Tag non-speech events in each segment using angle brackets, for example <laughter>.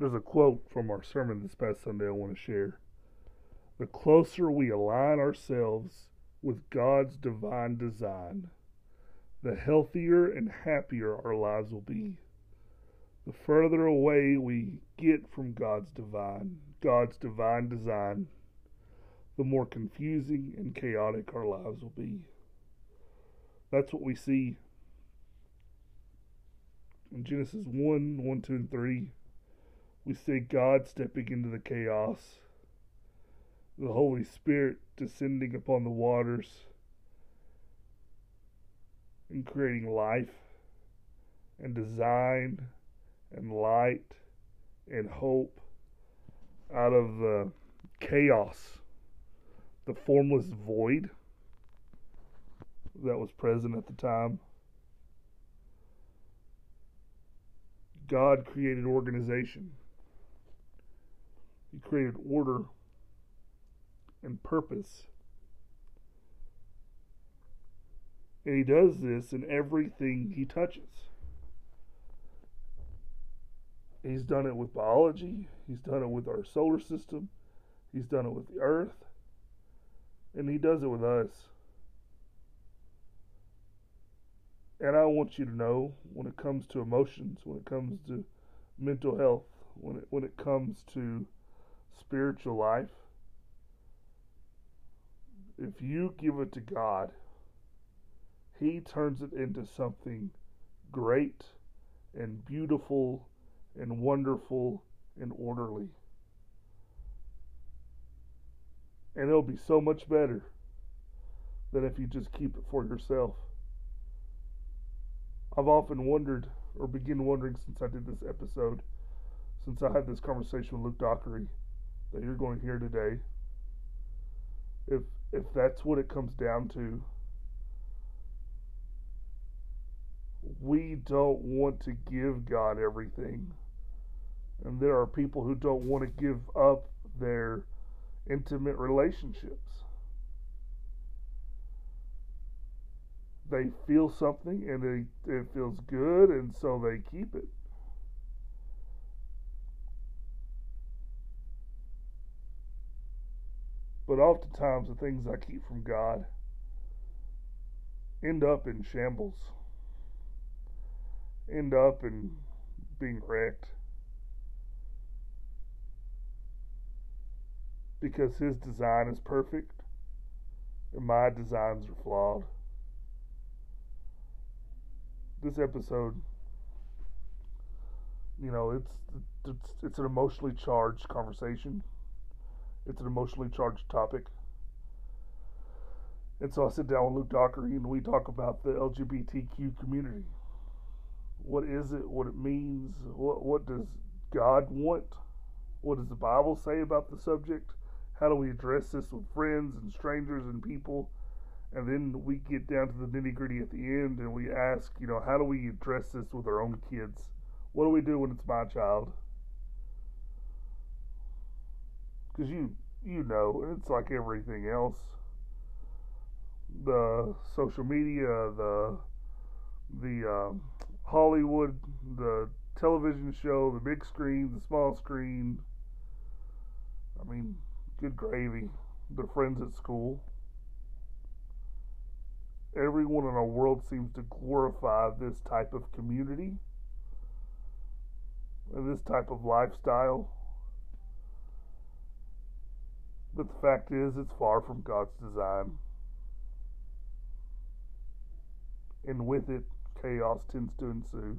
There's a quote from our sermon this past Sunday I want to share. The closer we align ourselves with God's divine design, the healthier and happier our lives will be. The further away we get from God's divine, God's divine design, the more confusing and chaotic our lives will be. That's what we see in Genesis 1 1, 2, and 3. We see God stepping into the chaos, the Holy Spirit descending upon the waters and creating life and design and light and hope out of the chaos, the formless void that was present at the time. God created organization. He created order and purpose. And he does this in everything he touches. He's done it with biology, he's done it with our solar system, he's done it with the earth, and he does it with us. And I want you to know when it comes to emotions, when it comes to mental health, when it when it comes to spiritual life, if you give it to God, he turns it into something great and beautiful and wonderful and orderly. And it'll be so much better than if you just keep it for yourself. I've often wondered, or begin wondering since I did this episode, since I had this conversation with Luke Dockery that you're going to hear today, if if that's what it comes down to, we don't want to give God everything. And there are people who don't want to give up their intimate relationships. They feel something and they, it feels good, and so they keep it. But oftentimes, the things I keep from God end up in shambles, end up in being wrecked. Because His design is perfect and my designs are flawed. This episode, you know, it's it's, it's an emotionally charged conversation it's an emotionally charged topic. And so I sit down with Luke Dockery and we talk about the LGBTQ community. What is it? What it means? What what does God want? What does the Bible say about the subject? How do we address this with friends and strangers and people? And then we get down to the nitty gritty at the end and we ask, you know, how do we address this with our own kids? What do we do when it's my child? Because you you know it's like everything else. The social media, the the um, Hollywood, the television show, the big screen, the small screen. I mean, good gravy. The friends at school. Everyone in our world seems to glorify this type of community and this type of lifestyle. But the fact is, it's far from God's design. And with it, chaos tends to ensue.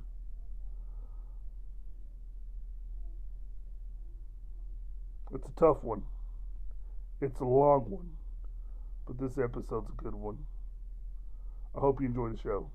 It's a tough one. It's a long one. But this episode's a good one. I hope you enjoy the show.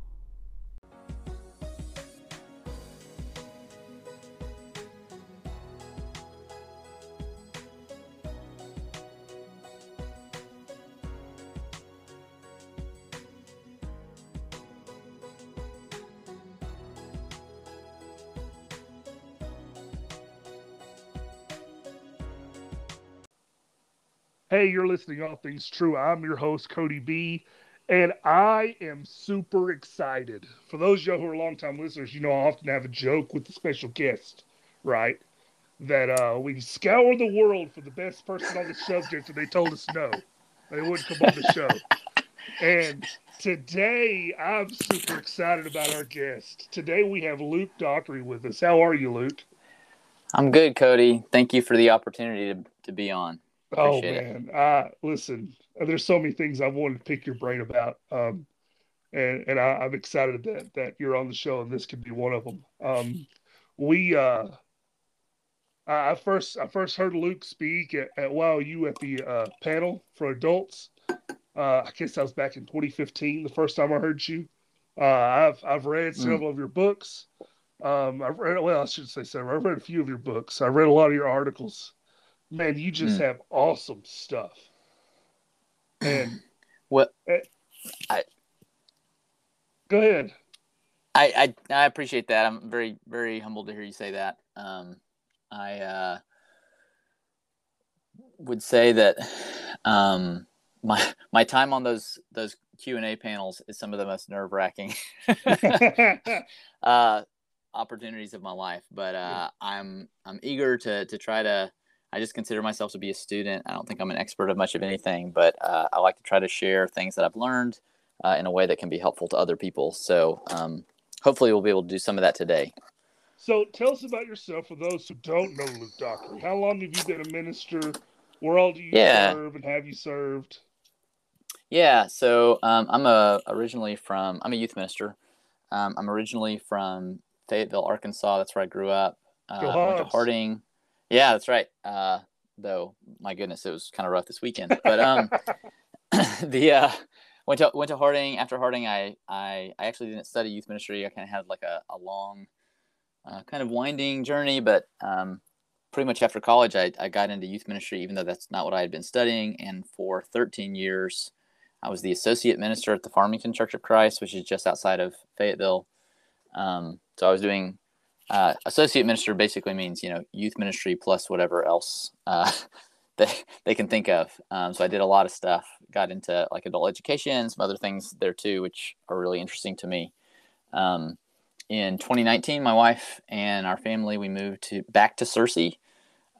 Hey, you're listening to All Things True. I'm your host, Cody B, and I am super excited. For those of you who are longtime listeners, you know I often have a joke with the special guest, right? that uh, we scour the world for the best person on the subject, and they told us no, they wouldn't come on the show. And today, I'm super excited about our guest. Today, we have Luke Dockery with us. How are you, Luke? I'm good, Cody. Thank you for the opportunity to, to be on. Oh, man, uh, listen, there's so many things I wanted to pick your brain about, um, and and I, am excited that that you're on the show, and this could be one of them. Um, <laughs> we uh, I first I first heard Luke speak at, at WOW U at the uh, panel for adults. Uh, I guess that was back in 2015, the first time I heard you. Uh, I've I've read mm. several mm. of your books. Um, I've read well, I should say several. I've read a few of your books. I read a lot of your articles. Man, you just mm. have awesome stuff. And what uh, I go ahead. I, I I appreciate that. I'm very very humbled to hear you say that. Um, I uh, would say that um, my my time on those those Q and A panels is some of the most nerve wracking <laughs> <laughs> uh, opportunities of my life. But uh, I'm I'm eager to to try to. I just consider myself to be a student. I don't think I'm an expert of much of anything, but uh, I like to try to share things that I've learned uh, in a way that can be helpful to other people. So um, hopefully, we'll be able to do some of that today. So tell us about yourself for those who don't know Luke Dockery. How long have you been a minister? Where all do you yeah. serve and have you served? Yeah, so um, I'm a originally from I'm a youth minister. Um, I'm originally from Fayetteville, Arkansas. That's where I grew up. Uh, went to Harding. Yeah, that's right. Uh, though my goodness, it was kind of rough this weekend. But um, <laughs> <laughs> the uh, went to went to Harding. After Harding, I I, I actually didn't study youth ministry. I kind of had like a, a long uh, kind of winding journey, but um, pretty much after college, I, I got into youth ministry, even though that's not what I had been studying. And for 13 years, I was the associate minister at the Farmington Church of Christ, which is just outside of Fayetteville. Um, so I was doing uh, associate minister basically means you know youth ministry plus whatever else uh, <laughs> they they can think of. Um, so I did a lot of stuff. Got into like adult education, some other things there too, which are really interesting to me. Um, in 2019, my wife and our family we moved to back to Searcy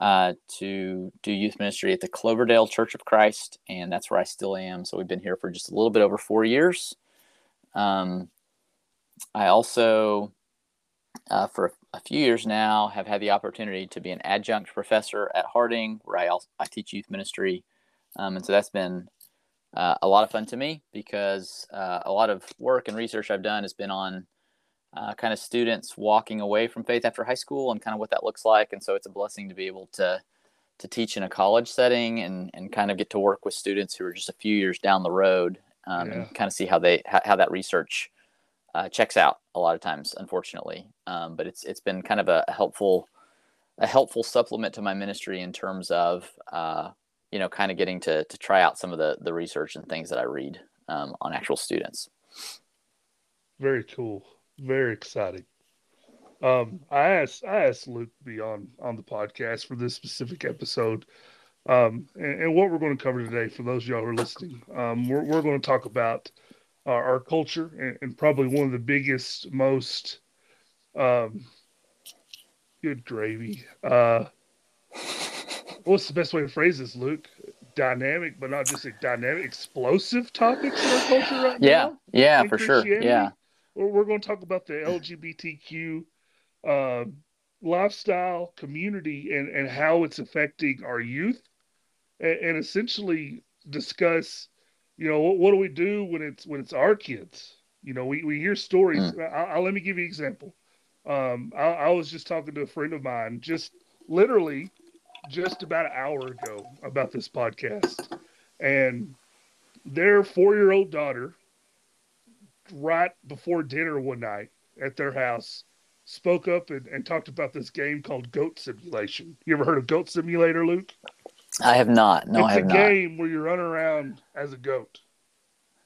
uh, to do youth ministry at the Cloverdale Church of Christ, and that's where I still am. So we've been here for just a little bit over four years. Um, I also, uh, for a few years now, have had the opportunity to be an adjunct professor at Harding, where I also I teach youth ministry, um, and so that's been uh, a lot of fun to me because uh, a lot of work and research I've done has been on uh, kind of students walking away from faith after high school and kind of what that looks like. And so it's a blessing to be able to to teach in a college setting and and kind of get to work with students who are just a few years down the road um, yeah. and kind of see how they how, how that research uh, checks out a lot of times, unfortunately. Um, but it's it's been kind of a, helpful a helpful supplement to my ministry in terms of uh, you know kind of getting to to try out some of the the research and things that I read um, on actual students. Very cool very exciting. Um, I asked I asked Luke to be on on the podcast for this specific episode. Um, and, and, what we're going to cover today, for those of y'all who are listening, um, we're we're going to talk about uh, our culture and, and, probably one of the biggest, most um, good gravy. Uh, what's the best way to phrase this, Luke? Dynamic, but not just a dynamic, explosive topics in our culture right yeah, now. Yeah, yeah, for sure. Yeah we're going to talk about the LGBTQ uh, lifestyle, community, and, and how it's affecting our youth, and, and essentially discuss, you know, what, what, do we do when it's when it's our kids? You know, we, we hear stories. Mm. I, I, let me give you an example. Um, I, I was just talking to a friend of mine, just literally just about an hour ago about this podcast, and their four year old daughter right before dinner one night at their house spoke up and, and talked about this game called Goat Simulation. You ever heard of Goat Simulator, Luke? I have not. No, it's I have a game where you run around as a goat.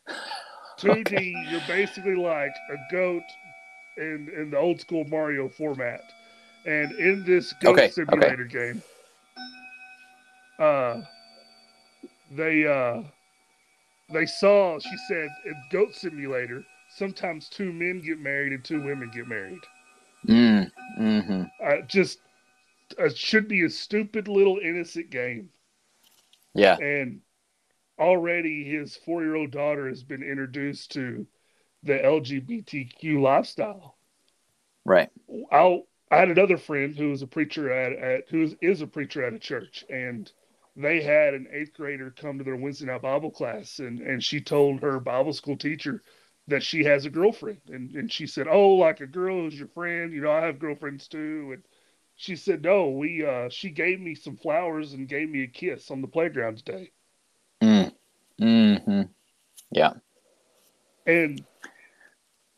<laughs> 2D, okay. you're basically like a goat in in the old school Mario format. And in this Goat okay. Simulator okay. game, uh, they uh, they saw. She said in Goat Simulator, sometimes two men get married and two women get married. Mm, mm-hmm. Uh, just a, should be a stupid little innocent game. Yeah. And already his four year old daughter has been introduced to the LGBTQ lifestyle. Right. i I had another friend who was a preacher at, at who is a preacher at a church, and they had an eighth grader come to their Wednesday night Bible class, and and she told her Bible school teacher that she has a girlfriend, and and she said, "Oh, like a girl who's your friend? You know, I have girlfriends too." And she said, "No, we uh, she gave me some flowers and gave me a kiss on the playground today." Mm. Hmm. Yeah. And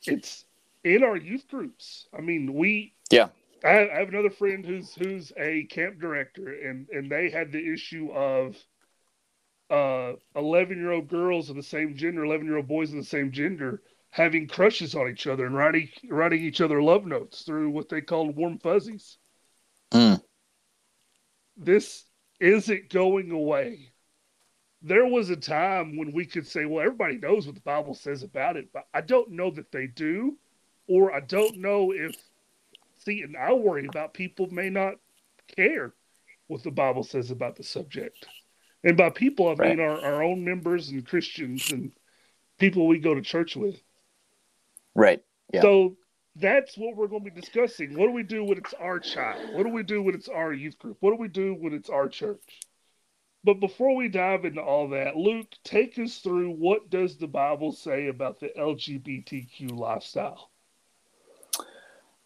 it's in our youth groups. I mean, we. Yeah. I, I have another friend who's who's a camp director, and and they had the issue of uh 11 year old girls of the same gender 11 year old boys of the same gender having crushes on each other and writing writing each other love notes through what they called warm fuzzies mm. this isn't going away there was a time when we could say, well, everybody knows what the Bible says about it, but I don't know that they do, or I don't know if. See, and I worry about people may not care what the Bible says about the subject. And by people, I right. mean our, our own members and Christians and people we go to church with. Right. Yeah. So that's what we're going to be discussing. What do we do when it's our child? What do we do when it's our youth group? What do we do when it's our church? But before we dive into all that, Luke, take us through what does the Bible say about the LGBTQ lifestyle?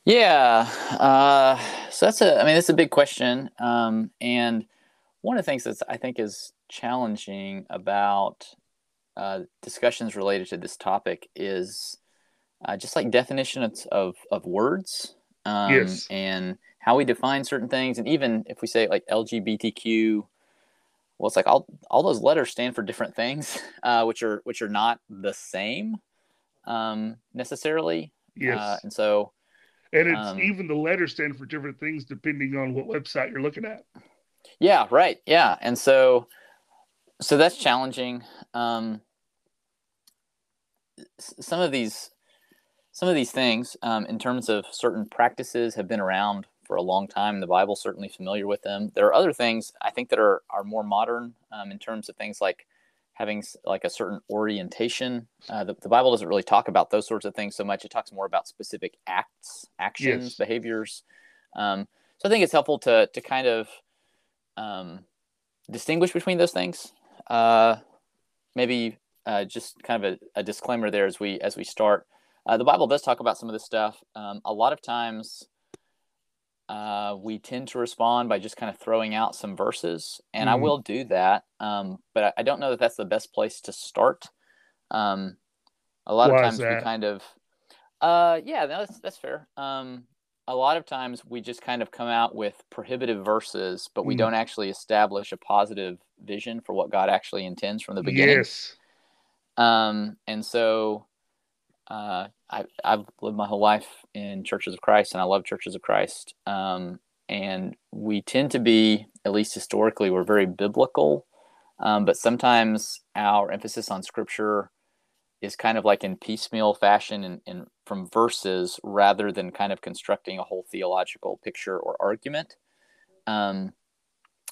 Yeah, uh, so that's a. I mean, that's a big question, um, and one of the things that I think is challenging about uh, discussions related to this topic is uh, just like definitions of of words, um, yes. and how we define certain things, and even if we say like LGBTQ well, it's like all all those letters stand for different things, <laughs> uh, which are which are not the same um, necessarily. Yes, uh, and so, and it's um, even the letters stand for different things depending on what website you're looking at. Yeah, right. Yeah, and so so that's challenging. Um, some of these some of these things um, in terms of certain practices have been around for a long time. The Bible's certainly familiar with them. There are other things I think that are are more modern um, in terms of things like having like a certain orientation. Uh, the, the, Bible doesn't really talk about those sorts of things so much. It talks more about specific acts, actions, yes. behaviors. Um, so I think it's helpful to to kind of um, distinguish between those things. Uh, maybe uh, just kind of a, a, disclaimer there as we as we start. Uh, the Bible does talk about some of this stuff. Um, a lot of times, uh, we tend to respond by just kind of throwing out some verses, and mm. I mm-hmm. will do that. Um, but I, don't know that that's the best place to start. Um, a lot Why of times we kind of, uh, yeah, that's that's fair. Um, a lot of times we just kind of come out with prohibitive verses, but we mm. don't actually establish a positive vision for what God actually intends from the beginning. Yes. Um, and so uh, I, have lived my whole life in churches of Christ, and I love churches of Christ. Um, and we tend to be, at least historically, we're very biblical, um, but sometimes our emphasis on Scripture is kind of like in piecemeal fashion and, and from verses rather than kind of constructing a whole theological picture or argument. Um,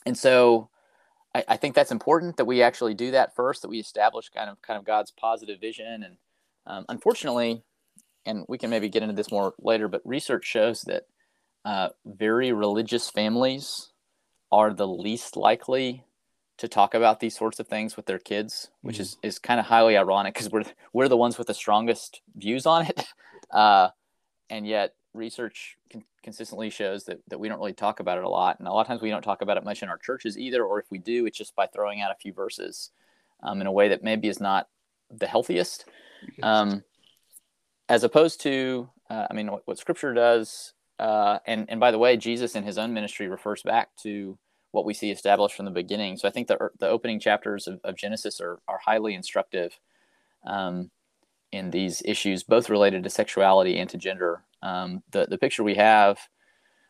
and so I, I, think that's important that we actually do that first, that we establish kind of kind of God's positive vision and um, unfortunately, and we can maybe get into this more later, but research shows that uh, very religious families are the least likely to talk about these sorts of things with their kids, which mm-hmm. is, is kind of highly ironic because we're we're the ones with the strongest views on it, <laughs> uh, and yet research con- consistently shows that that we don't really talk about it a lot, and a lot of times we don't talk about it much in our churches either, or if we do, it's just by throwing out a few verses um, in a way that maybe is not the healthiest. Um, as opposed to, uh, I mean, what, what Scripture does, uh, and and by the way, Jesus in his own ministry refers back to what we see established from the beginning. So I think the the opening chapters of, of Genesis are are highly instructive um, in these issues, both related to sexuality and to gender. Um, the the picture we have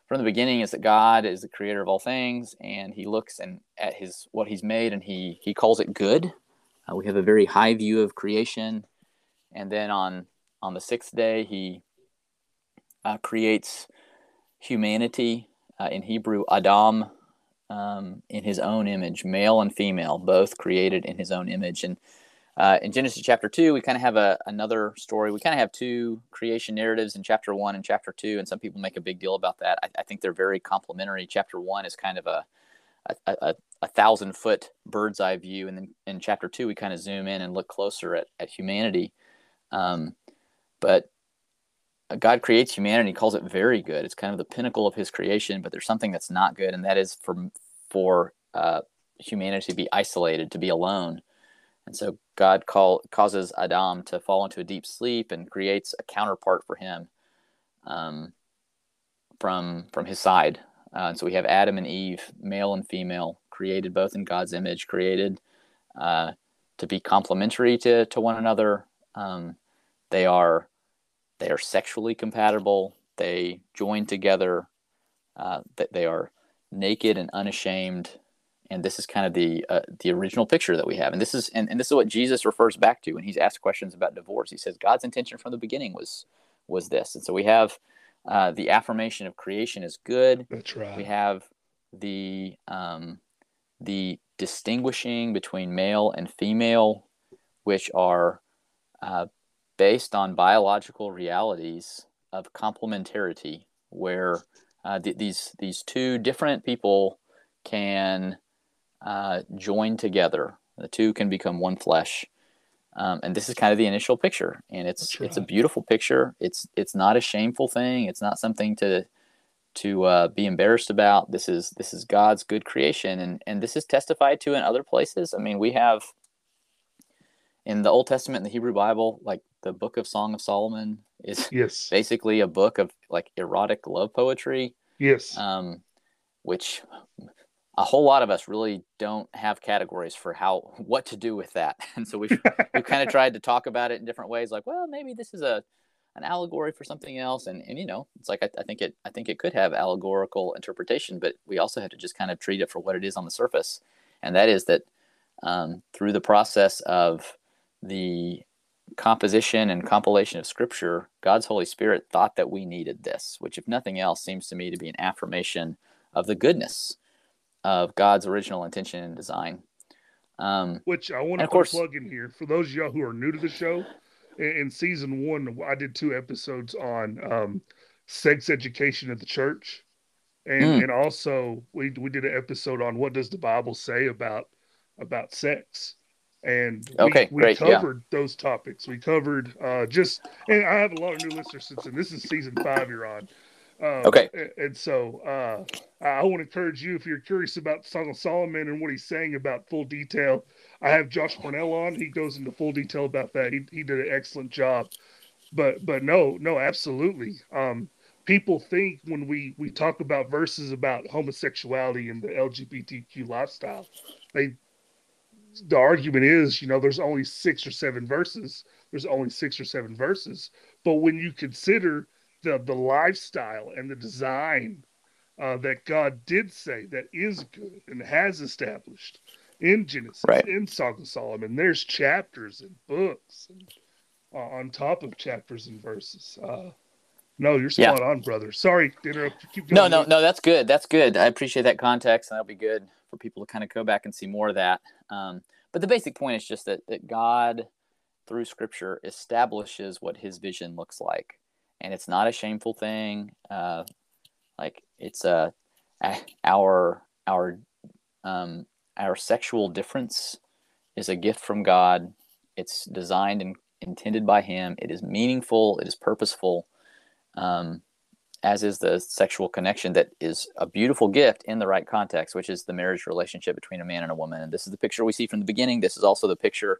from the beginning is that God is the creator of all things, and He looks and at His what He's made, and He He calls it good. Uh, we have a very high view of creation and then on on the sixth day he uh, creates humanity uh, in Hebrew, Adam, um, in his own image, male and female, both created in his own image. And uh, in Genesis chapter two, we kind of have a, another story. We kind of have two creation narratives in chapter one and chapter two, and some people make a big deal about that. I, I think they're very complementary. Chapter one is kind of a a, a, a, thousand foot bird's eye view, and then in chapter two, we kind of zoom in and look closer at, at humanity. Um, but God creates humanity, calls it very good. It's kind of the pinnacle of His creation, but there's something that's not good, and that is for for uh, humanity to be isolated, to be alone. And so God call, causes Adam to fall into a deep sleep and creates a counterpart for him um, from from his side. Uh, and so we have Adam and Eve, male and female, created both in God's image, created uh, to be complementary to, to one another. Um, they are they are sexually compatible. They join together. Uh, that they are naked and unashamed. And this is kind of the uh, the original picture that we have. And this is and, and this is what jesus refers back to when he's asked questions about divorce. He says god's intention from the beginning was was this. And so we have uh, the affirmation of creation is good. That's right. We have the um, the distinguishing between male and female which are uh, based on biological realities of complementarity where uh, th- these these two different people can uh, join together. The two can become one flesh. Um, and this is kind of the initial picture, and it's right. it's a beautiful picture. It's it's not a shameful thing. It's not something to to uh, be embarrassed about. This is this is God's good creation, and and this is testified to in other places. I mean, we have in the Old Testament, in the Hebrew Bible, like the Book of Song of Solomon is yes. <laughs> basically a book of like erotic love poetry. Yes. Um, which a whole lot of us really don't have categories for how what to do with that <laughs> and so we've we've <laughs> kind of tried to talk about it in different ways like well maybe this is a an allegory for something else and and you know it's like I, I think it i think it could have allegorical interpretation but we also have to just kind of treat it for what it is on the surface and that is that um, through the process of the composition and compilation of scripture god's holy spirit thought that we needed this which if nothing else seems to me to be an affirmation of the goodness of God's original intention and design. Um, Which I want to course, plug in here for those of y'all who are new to the show. In, in season one, I did two episodes on um, sex education at the church, and mm. and also we we did an episode on what does the Bible say about about sex. And we, okay, we great, covered yeah. those topics. We covered uh, just, and I have a lot of new listeners since then. This is season five you're on. Um, okay. And so uh, I want to encourage you if you're curious about Song of Solomon and what he's saying about full detail. I have Josh Cornell on. He goes into full detail about that. He he did an excellent job. But but no no absolutely. Um, people think when we we talk about verses about homosexuality and the LGBTQ lifestyle, they the argument is you know there's only six or seven verses. There's only six or seven verses. But when you consider the the lifestyle and the design uh, that God did say that is good and has established in Genesis, right. in Song of Solomon. There's chapters and books and, uh, on top of chapters and verses. Uh, no, you're spot yeah. on, brother. Sorry interrupt. Keep going. No, no, no. That's good. That's good. I appreciate that context, and that'll be good for people to kind of go back and see more of that. Um, but the basic point is just that that God, through Scripture, establishes what His vision looks like and it's not a shameful thing. Uh, like it's a our our um, our sexual difference is a gift from God. It's designed and intended by Him. It is meaningful. It is purposeful. Um, as is the sexual connection that is a beautiful gift in the right context, which is the marriage relationship between a man and a woman. And this is the picture we see from the beginning. This is also the picture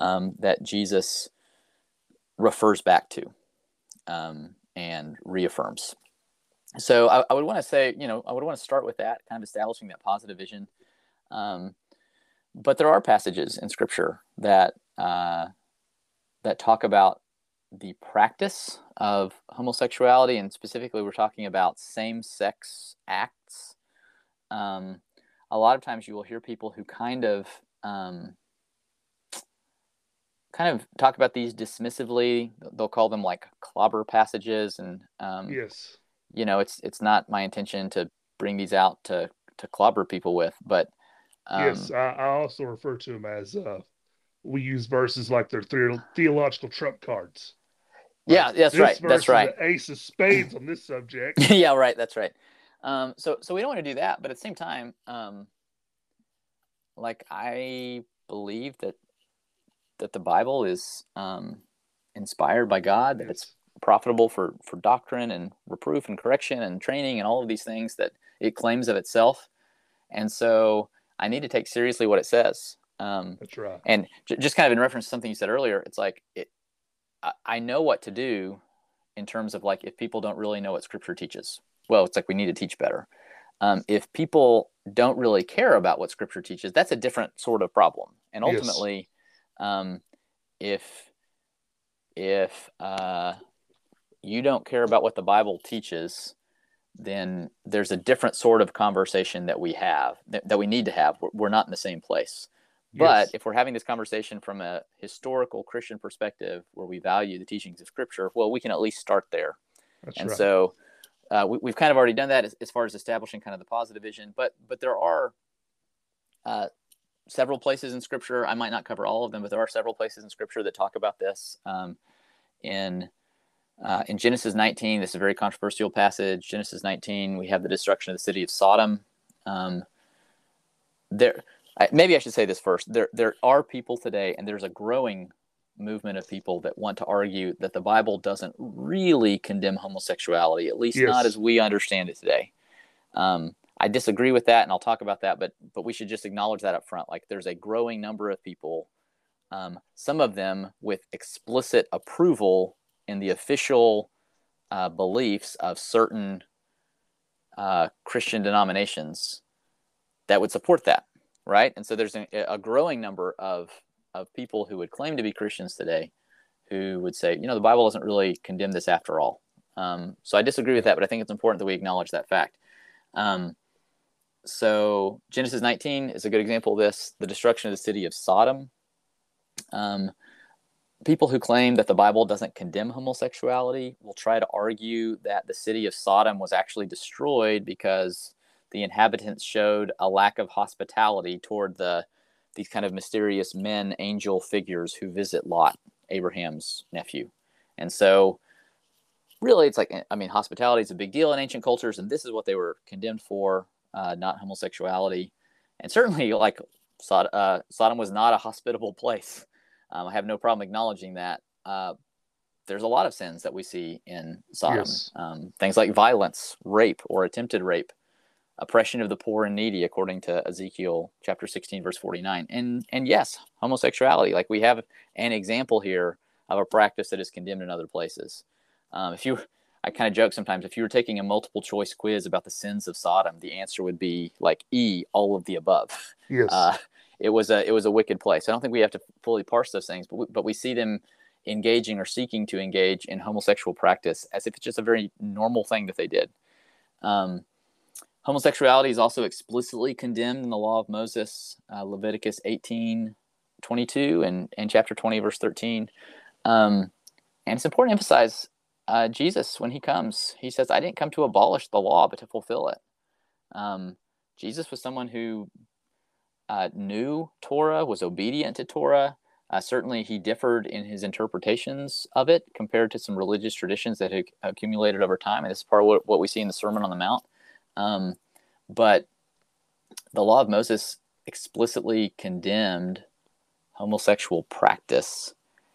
um, that Jesus refers back to um, and reaffirms. So I, I would want to say, you know, I would want to start with that, kind of establishing that positive vision. Um, but there are passages in Scripture that uh, that talk about the practice of homosexuality, and specifically, we're talking about same-sex acts. Um, a lot of times, you will hear people who kind of um, kind of talk about these dismissively. They'll call them like clobber passages, and um, yes, you know, it's it's not my intention to bring these out to to clobber people with. But um, yes, I, I, also refer to them as uh, we use verses like they're theological trump cards. Yeah, that's this right. That's right. ace of spades on this subject. <laughs> yeah, right. That's right. Um, so, so we don't want to do that, but at the same time, um, like I believe that that the Bible is um, inspired by God, that yes. it's profitable for for doctrine and reproof and correction and training and all of these things that it claims of itself, and so I need to take seriously what it says. Um, That's right. And j- just kind of in reference to something you said earlier, it's like it, I, I know what to do in terms of like if people don't really know what Scripture teaches. Well, it's like we need to teach better. Um, if people don't really care about what Scripture teaches, that's a different sort of problem. And ultimately, yes. um, if if uh, you don't care about what the Bible teaches, then there's a different sort of conversation that we have that, that we need to have. We're, we're, not in the same place. But yes. if we're having this conversation from a historical Christian perspective where we value the teachings of Scripture, well, we can at least start there. That's and right. so uh, we, have kind of already done that as, as, far as establishing kind of the positive vision. But but there are uh, several places in Scripture. I might not cover all of them, but there are several places in Scripture that talk about this. Um, in uh, in Genesis 19, this is a very controversial passage. Genesis 19, we have the destruction of the city of Sodom. Um, there, I, maybe I should say this first. There, there are people today, and there's a growing movement of people that want to argue that the Bible doesn't really condemn homosexuality, at least yes. not as we understand it today. Um, I disagree with that, and I'll talk about that. But but we should just acknowledge that up front. Like there's a growing number of people, um, some of them with explicit approval in the official uh, beliefs of certain uh, Christian denominations that would support that, right? And so there's a, a, growing number of of people who would claim to be Christians today who would say, you know, the Bible doesn't really condemn this after all. Um, so I disagree with that, but I think it's important that we acknowledge that fact. Um, so Genesis 19 is a good example of this: the destruction of the city of Sodom. Um, people who claim that the Bible doesn't condemn homosexuality will try to argue that the city of Sodom was actually destroyed because the inhabitants showed a lack of hospitality toward the these kind of mysterious men angel figures who visit Lot, Abraham's nephew. And so really it's like I mean hospitality is a big deal in ancient cultures and this is what they were condemned for, uh, not homosexuality. And certainly <laughs> like Sod- uh, Sodom was not a hospitable place. Um, I have no problem acknowledging that. Uh, there's a lot of sins that we see in Sodom. Yes. Um, things like violence, rape, or attempted rape, oppression of the poor and needy, according to Ezekiel chapter 16, verse 49. And and yes, homosexuality. Like we have an example here of a practice that is condemned in other places. Um, if you, I kind of joke sometimes, if you were taking a multiple choice quiz about the sins of Sodom, the answer would be like E, all of the above. Yes. Uh, it was a it was a wicked place. I don't think we have to fully parse those things, but we, but we see them engaging or seeking to engage in homosexual practice as if it's just a very normal thing that they did. Um, homosexuality is also explicitly condemned in the law of Moses, uh, Leviticus 18, 22 and, and chapter 20, verse 13. Um, and it's important to emphasize uh, Jesus, when he comes, he says, I didn't come to abolish the law, but to fulfill it. Um, Jesus was someone who uh, knew Torah, was obedient to Torah. Uh, certainly, he differed in his interpretations of it compared to some religious traditions that had accumulated over time. And this is part of what, what we see in the Sermon on the Mount. Um, but the law of Moses explicitly condemned homosexual practice.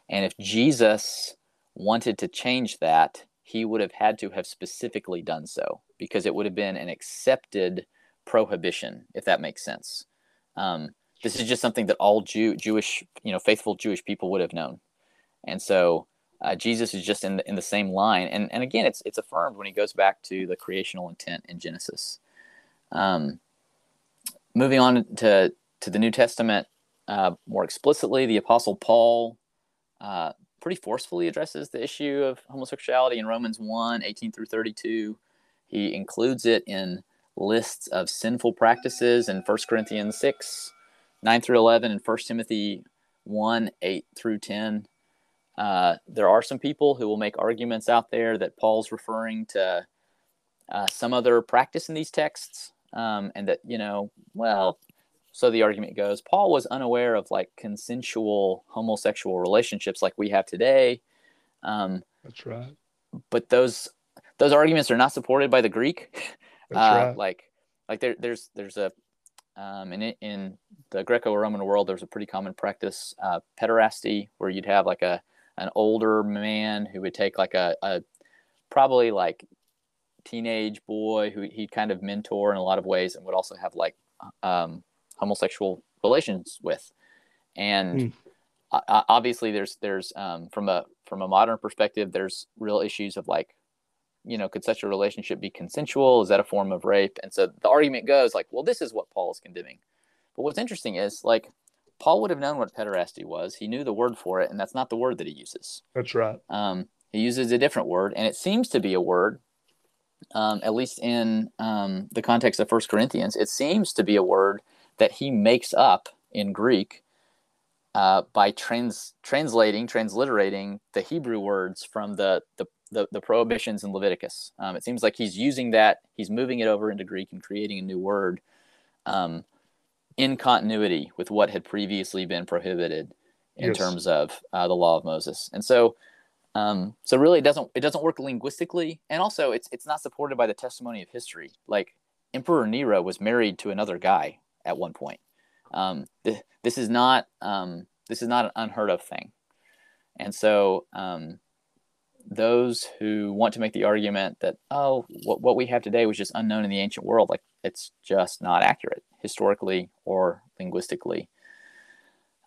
And if Jesus wanted to change that, he would have had to have specifically done so because it would have been an accepted prohibition, if that makes sense. Um, this is just something that all Jew, Jewish, you know, faithful Jewish people would have known, and so uh, Jesus is just in the, in the same line. And and again, it's it's affirmed when he goes back to the creational intent in Genesis. Um, moving on to to the New Testament uh, more explicitly, the Apostle Paul uh, pretty forcefully addresses the issue of homosexuality in Romans 1 18 through 32. He includes it in lists of sinful practices in 1 Corinthians 6, 9 through 11, and 1 Timothy 1, 8 through 10. Uh, there are some people who will make arguments out there that Paul's referring to uh, some other practice in these texts, um, and that you know, well, so the argument goes, Paul was unaware of like consensual homosexual relationships like we have today. Um, That's right. But those those arguments are not supported by the Greek. <laughs> That's uh, right. Like like there, there's there's a um, in in the Greco-Roman world, there's a pretty common practice, uh, pederasty, where you'd have like a an older man who would take like a, a probably like teenage boy who he'd kind of mentor in a lot of ways and would also have like um, homosexual relations with. And mm. obviously there's there's um, from a from a modern perspective there's real issues of like you know could such a relationship be consensual? Is that a form of rape? And so the argument goes like well this is what paul is condemning. But what's interesting is like paul would have known what pederasty was. He knew the word for it and that's not the word that he uses. That's right. Um, he uses a different word, and it seems to be a word, um, at least in um, the context of First Corinthians, it seems to be a word that he makes up in Greek uh, by trans- translating, transliterating the Hebrew words from the, the, the, the prohibitions in Leviticus. Um, it seems like he's using that, he's moving it over into Greek and creating a new word um, in continuity with what had previously been prohibited in yes. terms of uh, the law of Moses. And so um, so really, it doesn't it doesn't work linguistically, and also it's it's not supported by the testimony of history. Like Emperor Nero was married to another guy at one point. Um, th- this is not um, this is not an unheard of thing, and so um, those who want to make the argument that oh what, what we have today was just unknown in the ancient world, like it's just not accurate historically or linguistically.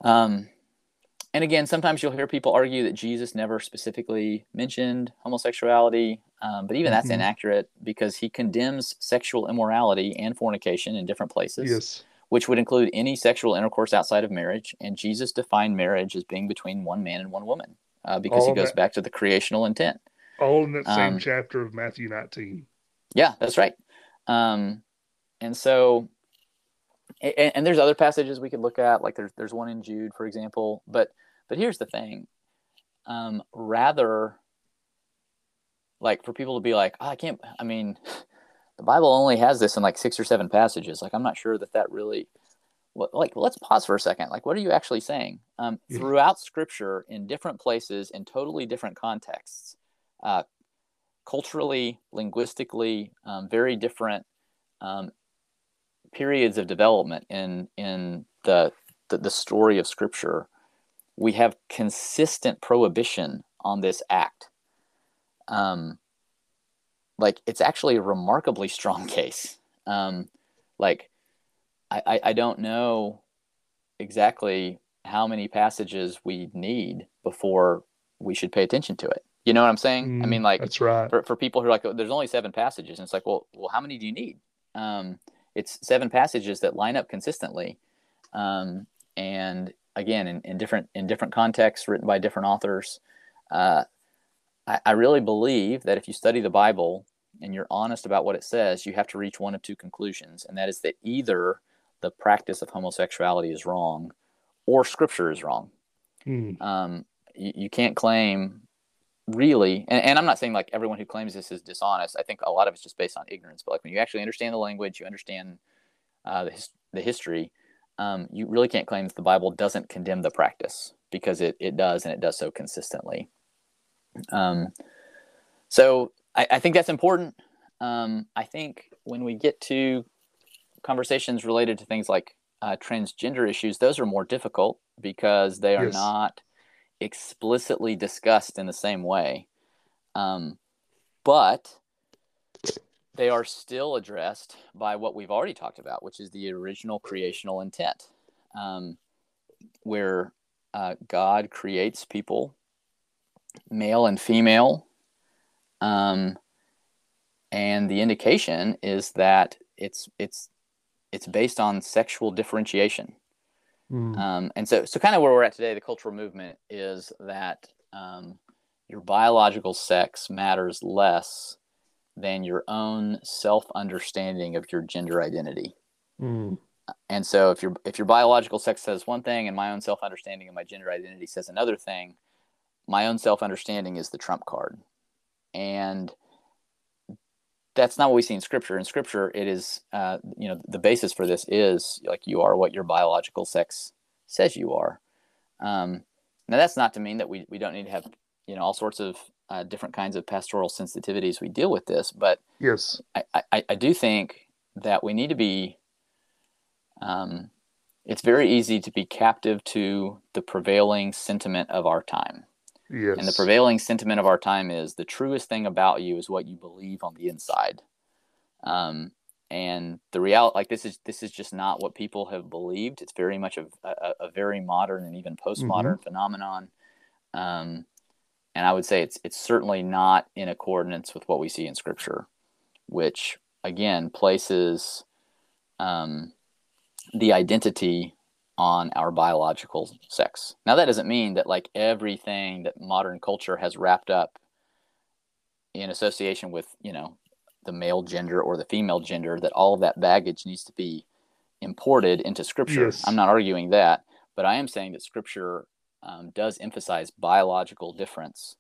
Um, and again, sometimes you'll hear people argue that Jesus never specifically mentioned homosexuality, um, but even that's mm-hmm. inaccurate because he condemns sexual immorality and fornication in different places, yes. which would include any sexual intercourse outside of marriage. And Jesus defined marriage as being between one man and one woman uh, because all he goes that, back to the creational intent. All in that same um, chapter of Matthew 19. Yeah, that's right. Um, and so and, and, there's other passages we could look at like there's there's one in jude for example but but here's the thing um, rather like for people to be like, oh, I can't, I mean, <laughs> the Bible only has this in like six or seven passages. Like, I'm not sure that that really, like, let's pause for a second. Like, what are you actually saying? Um, yeah. Throughout scripture, in different places, in totally different contexts, uh, culturally, linguistically, um, very different um, periods of development in, in the, the, the story of scripture we have consistent prohibition on this act. Um, like it's actually a remarkably strong <laughs> case. Um, like I, I, I don't know exactly how many passages we need before we should pay attention to it. You know what I'm saying? Mm, I mean, like that's right. For, for people who are like, there's only seven passages, and it's like, well, well, how many do you need? Um, it's seven passages that line up consistently, um, and again in, in different in different contexts written by different authors uh, I, I really believe that if you study the bible and you're honest about what it says you have to reach one of two conclusions and that is that either the practice of homosexuality is wrong or scripture is wrong mm. um, you, you, can't claim really and, and, i'm not saying like everyone who claims this is dishonest i think a lot of it's just based on ignorance but like when you actually understand the language you understand uh, the, his, the history um, you really can't claim that the Bible doesn't condemn the practice because it, it does and it does so consistently. Um, so I, I, think that's important. Um, I think when we get to conversations related to things like uh, transgender issues, those are more difficult because they are yes. not explicitly discussed in the same way. Um, but they are still addressed by what we've already talked about, which is the original creational intent, um, where uh, God creates people, male and female, um, and the indication is that it's it's it's based on sexual differentiation. Mm. Um, and so, so kind of where we're at today, the cultural movement is that um, your biological sex matters less than your own self understanding of your gender identity. Mm. And so if your if your biological sex says one thing and my own self understanding of my gender identity says another thing, my own self understanding is the trump card. And that's not what we see in scripture. In scripture it is uh, you know the basis for this is like you are what your biological sex says you are. Um, now that's not to mean that we, we don't need to have you know all sorts of uh, different kinds of pastoral sensitivities we deal with this but yes. I, I, I do think that we need to be um, it's very easy to be captive to the prevailing sentiment of our time Yes. and the prevailing sentiment of our time is the truest thing about you is what you believe on the inside. Um, and the reality, like this is this is just not what people have believed. It's very much a, a, a very modern and even postmodern mm-hmm. phenomenon. Um, and I would say it's it's certainly not in accordance with what we see in Scripture, which again places um, the identity on our biological sex. Now that doesn't mean that like everything that modern culture has wrapped up in association with, you know, the male gender or the female gender that all of that baggage needs to be imported into scripture. Yes. I'm not arguing that, but I am saying that scripture um, does emphasize biological difference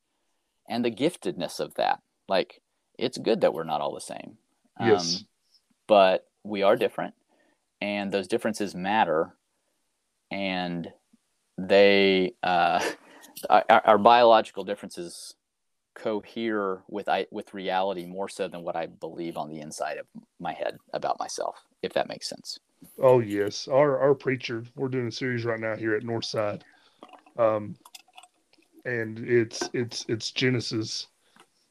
and the giftedness of that. Like it's good that we're not all the same. Yes. Um, but we are different and those differences matter and they uh, <laughs> our, our, biological differences cohere with I with reality more so than what I believe on the inside of my head about myself, if that makes sense. Oh yes, our our preacher. We're doing a series right now here at Northside, um, and it's it's it's Genesis,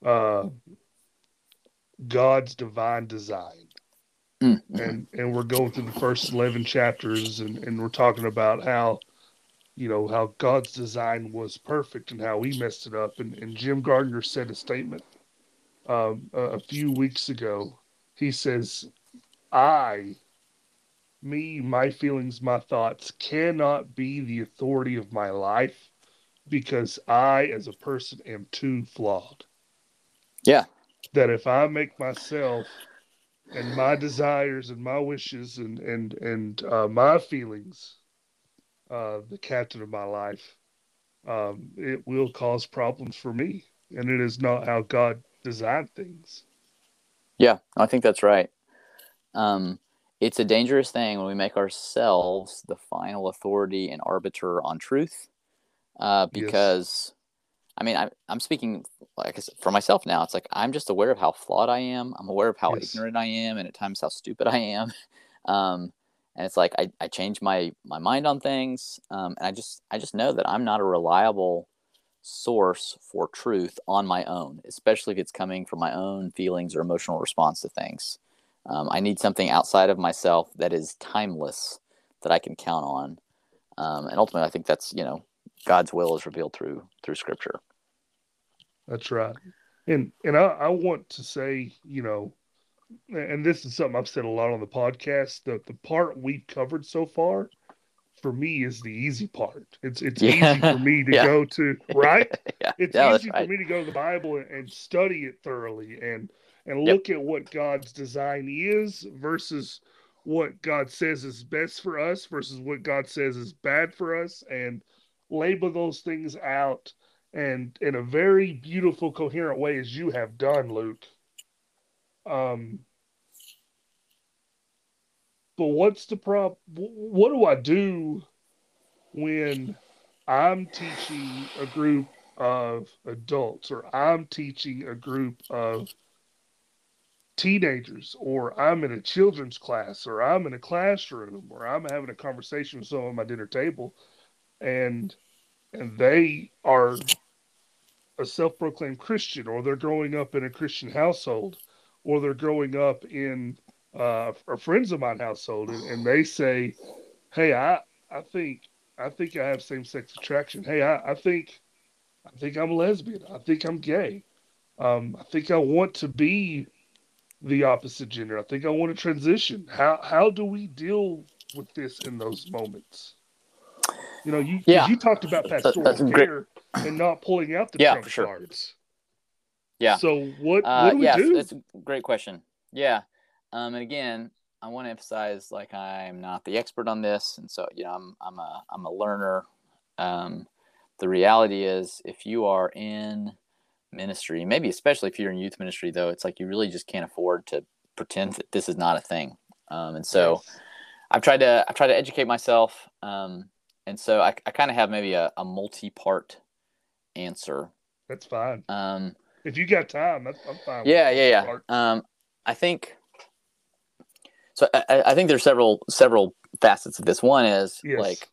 uh, God's divine design. Mm-hmm. And and we're going through the first eleven chapters, and and we're talking about how, you know, how God's design was perfect and how we messed it up. And and Jim Gardner said a statement um, a, a few weeks ago. He says, "I." Me, my feelings, my thoughts cannot be the authority of my life because I, as a person, am too flawed. Yeah. That if I make myself and my desires and my wishes and and and uh, my feelings uh, the captain of my life um, it will cause problems for me. And it is not how god designed things. Yeah i think that's right. Um, it's a dangerous thing when we make ourselves the final authority and arbiter on truth uh, because I mean, I, I'm speaking like for myself now. It's like I'm just aware of how flawed I am. I'm aware of how yes. ignorant I am, and at times how stupid I am. <laughs> Um, and it's like I, I change my my mind on things, um, and I just I just know that I'm not a reliable source for truth on my own, especially if it's coming from my own feelings or emotional response to things. Um, I need something outside of myself that is timeless that I can count on, um, and ultimately, I think that's you know God's will is revealed through through Scripture. That's right, and and I, I want to say, you know, and this is something I've said a lot on the podcast. The the part we've covered so far, for me, is the easy part. It's it's yeah. easy for me to <laughs> yeah. go to right. <laughs> yeah. It's easy right. for me to go to the Bible and, and study it thoroughly and and look at what God's design is versus what God says is best for us versus what God says is bad for us and label those things out and in a very beautiful, coherent way as you have done, Luke. Um, but what's the problem? What do I do when I'm teaching a group of adults or I'm teaching a group of teenagers or I'm in a children's class or I'm in a classroom or I'm having a conversation with someone at my dinner table and and they are a self-proclaimed Christian, or they're growing up in a Christian household, or they're growing up in uh, a friends of mine household, and, and they say, "Hey, I I think I think I have same-sex attraction. Hey, I, I think I think I'm lesbian. I think I'm gay. Um, I think I want to be the opposite gender. I think I want to transition. How how do we deal with this in those moments?" You know, you yeah. you talked about pastoral care and not pulling out the yeah, trump sure. cards. Yeah. So what uh, what do we yes, do? That's a great question. Yeah. Um, and again, I want to emphasize like I'm not the expert on this, and so you know I'm I'm a I'm a learner. Um, the reality is, if you are in ministry, maybe especially if you're in youth ministry, though, it's like you really just can't afford to pretend that this is not a thing. Um, and so. I've tried to I've tried to educate myself, um, and so I, I kind of have maybe a, a multi-part answer. That's fine. Um, if you got time, that's I'm fine. Yeah, yeah, yeah. Um, I think so. I, I think there's several several facets of this. One is yes. like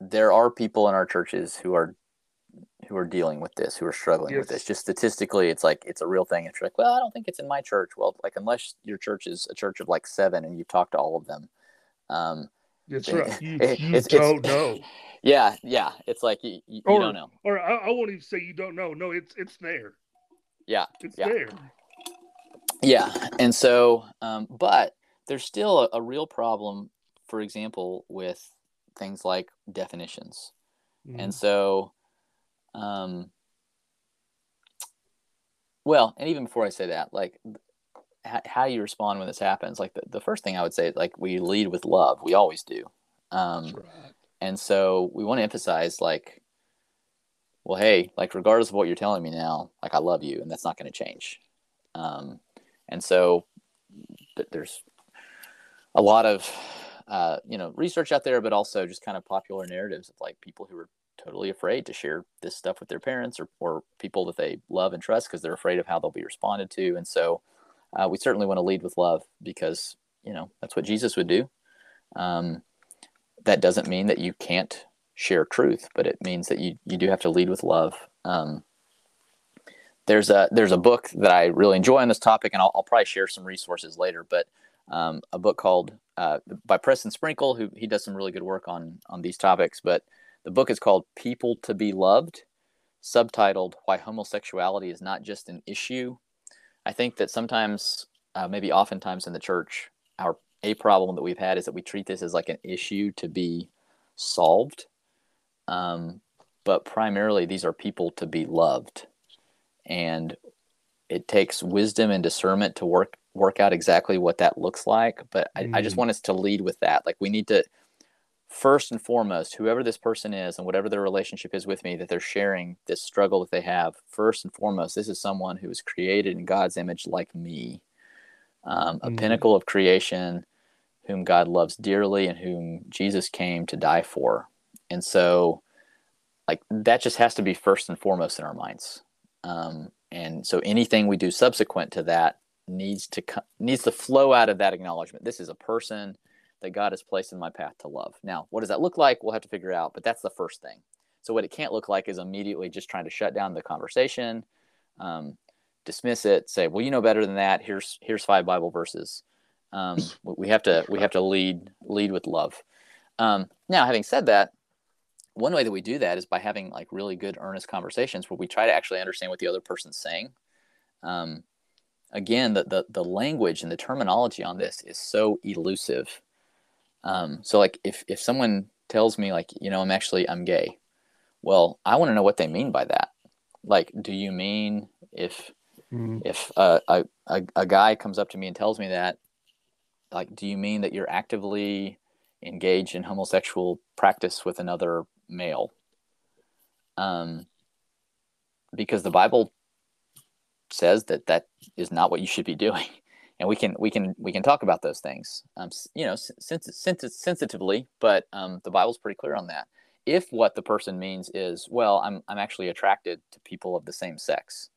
there are people in our churches who are who are dealing with this, who are struggling yes. with this. Just statistically, it's like it's a real thing. It's like, well, I don't think it's in my church. Well, like unless your church is a church of like seven and you've talked to all of them. Um, That's right. You, you it's, don't it's, know. <laughs> Yeah, yeah. It's like you, you, or, don't know. Or I, I, won't even say you don't know. No, it's it's there. Yeah, it's yeah. there. Yeah, and so, um, but there's still a, a real problem. For example, with things like definitions, mm. and so um, well, and even before I say that, like h- how you respond when this happens, like the, the first thing I would say, like we lead with love. We always do. Um, right. And so we want to emphasize, like, well, hey, like regardless of what you're telling me now, like I love you, and that's not going to change. Um, and so th- there's a lot of uh, you know research out there, but also just kind of popular narratives of like people who are totally afraid to share this stuff with their parents or, or people that they love and trust because they're afraid of how they'll be responded to. And so uh, we certainly want to lead with love because, you know, that's what Jesus would do. Um, that doesn't mean that you can't share truth, but it means that you, you do have to lead with love. Um, there's a there's a book that I really enjoy on this topic, and I'll, I'll probably share some resources later. But um, a book called uh, by Preston Sprinkle, who he does some really good work on on these topics. But the book is called People to Be Loved, subtitled Why Homosexuality is Not Just an Issue. I think that sometimes, uh, maybe oftentimes in the church, our a problem that we've had is that we treat this as like an issue to be solved. Um, but primarily, these are people to be loved. And it takes wisdom and discernment to work work out exactly what that looks like. But I, mm. I just mm. want us to lead with that. Like we need to first and foremost, whoever this person is and whatever their relationship is with me, that they're sharing this struggle that they have, first and foremost, this is someone who is created in God's image like me, um, a mm. pinnacle of creation, whom God loves dearly and whom Jesus came to die for. And so, like, that just has to be first and foremost in our minds. Um, and so, anything we do subsequent to that needs to needs to flow out of that acknowledgement. This is a person that God has placed in my path to love. Now, what does that look like? We'll have to figure it out, but that's the first thing. So, what it can't look like is immediately just trying to shut down the conversation, um, dismiss it, say, "Well, you know better than that. Here's here's five Bible verses." Um, <laughs> we have to we have to lead lead with love. Um, now, having said that, one way that we do that is by having like really good, earnest conversations where we try to actually understand what the other person's saying. Um, again, the, the the language and the terminology on this is so elusive um, so like if if someone tells me like you know I'm actually I'm gay, well I want to know what they mean by that. Like, do you mean if mm. if uh, a, a a guy comes up to me and tells me that, like, do you mean that you're actively engaged in homosexual practice with another male? Um, because the Bible says that that is not what you should be doing and we can we can we can talk about those things um, you know sens- sens- sensitively but um, the bible's pretty clear on that. If what the person means is well i'm i'm actually attracted to people of the same sex.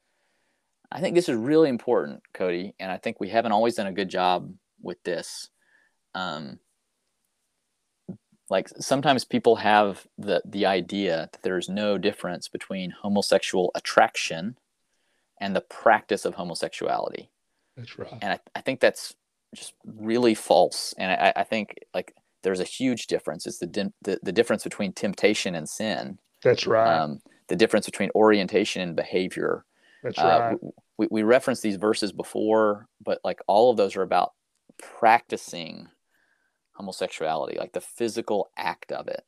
I think this is really important cody and i think we haven't always done a good job with this. Um, like sometimes people have the the idea that there's no difference between homosexual attraction and the practice of homosexuality that's right. And I, I think that's just really false. And I, I think like there's a huge difference. It's the, the, the difference between temptation and sin. That's right. Um, the difference between orientation and behavior. That's right. Uh, we, we referenced these verses before, but like all of those are about practicing homosexuality, like the physical act of it.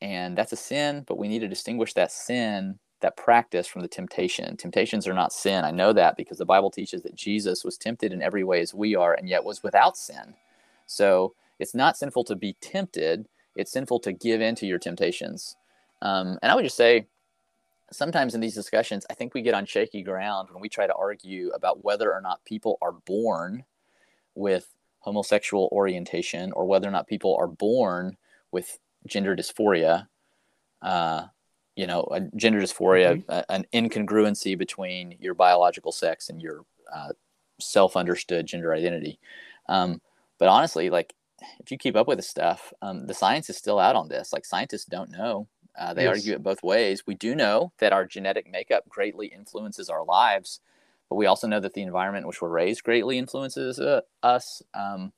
And that's a sin, but we need to distinguish that sin that practice from the temptation. Temptations are not sin. I know that because the Bible teaches that Jesus was tempted in every way as we are and yet was without sin. So it's not sinful to be tempted, it's sinful to give in to your temptations. Um, and I would just say, sometimes in these discussions, I think we get on shaky ground when we try to argue about whether or not people are born with homosexual orientation or whether or not people are born with gender dysphoria. Uh, you know, a gender dysphoria, mm-hmm. a, an incongruency between your biological sex and your uh, self-understood gender identity. Um, but honestly, like if you keep up with this stuff, um, the science is still out on this. Like scientists don't know uh, they yes. argue it both ways. We do know that our genetic makeup greatly influences our lives, but we also know that the environment in which we're raised greatly influences uh, us. Um,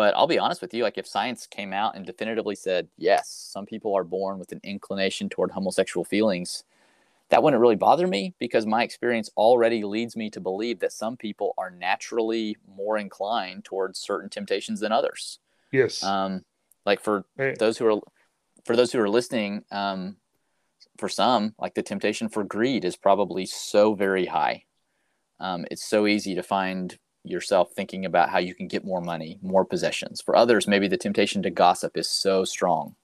but I'll be honest with you, like if science came out and definitively said, yes, some people are born with an inclination toward homosexual feelings, that wouldn't really bother me because my experience already leads me to believe that some people are naturally more inclined towards certain temptations than others. Yes. Um, like for hey. those who are for those who are listening, um, for some, like the temptation for greed is probably so very high. Um, it's so easy to find yourself thinking about how you can get more money, more possessions. For others, maybe the temptation to gossip is so strong.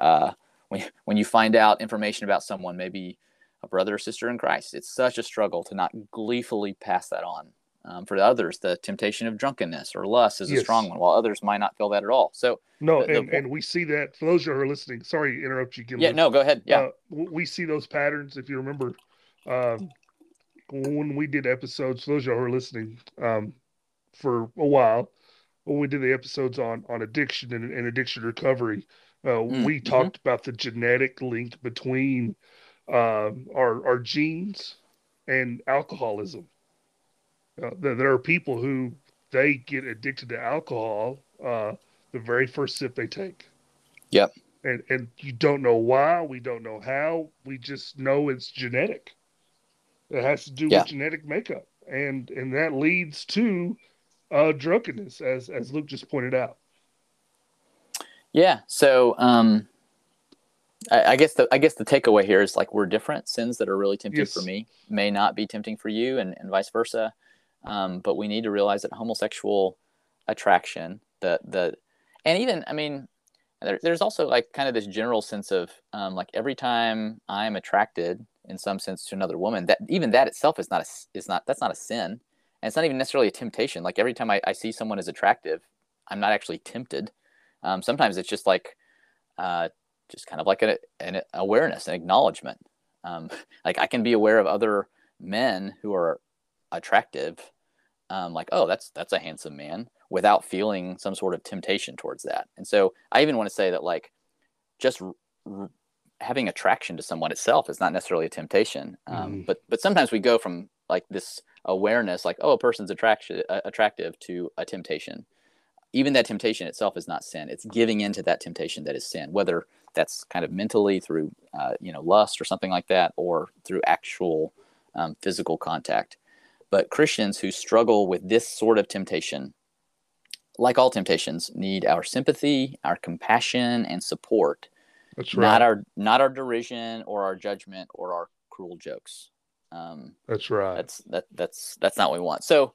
Uh, when, when you find out information about someone, maybe a brother or sister in Christ, it's such a struggle to not gleefully pass that on. Um, for others, the temptation of drunkenness or lust is yes. a strong one, while others might not feel that at all. So, no, the, and, the, and we see that for those who are listening. Sorry to interrupt you, Yeah, no, go ahead. Yeah, uh, we see those patterns. If you remember, um, when we did episodes, for those who are listening, um, for a while, when we did the episodes on on addiction and, and addiction recovery, uh, mm, we mm-hmm. talked about the genetic link between uh, our our genes and alcoholism uh, there are people who they get addicted to alcohol uh, the very first sip they take. Yep. And and you don't know why, we don't know how, we just know it's genetic. It has to do yeah. with genetic makeup, and and that leads to uh, drunkenness, as as Luke just pointed out. Yeah. So um, I, I, guess the I guess the takeaway here is like we're different. Sins that are really tempting yes. for me may not be tempting for you, and, and vice versa. Um, but we need to realize that homosexual attraction, the the, and even I mean, there, there's also like kind of this general sense of um, like every time I'm attracted in some sense to another woman, that even that itself is not a is not that's not a sin, and it's not even necessarily a temptation. Like every time I, I see someone as attractive, I'm not actually tempted. Um, sometimes it's just like, uh, just kind of like a, an awareness, an acknowledgement. Um, <laughs> like I can be aware of other men who are attractive um, like oh that's that's a handsome man without feeling some sort of temptation towards that and so i even want to say that like just r- r- having attraction to someone itself is not necessarily a temptation um, mm. but but sometimes we go from like this awareness like oh a person's attraction uh, attractive to a temptation even that temptation itself is not sin it's giving into that temptation that is sin whether that's kind of mentally through uh, you know lust or something like that or through actual um, physical contact but Christians who struggle with this sort of temptation, like all temptations, need our sympathy, our compassion, and support. That's right. Not our not our derision or our judgment or our cruel jokes. Um, that's right. That's that that's that's not what we want. So,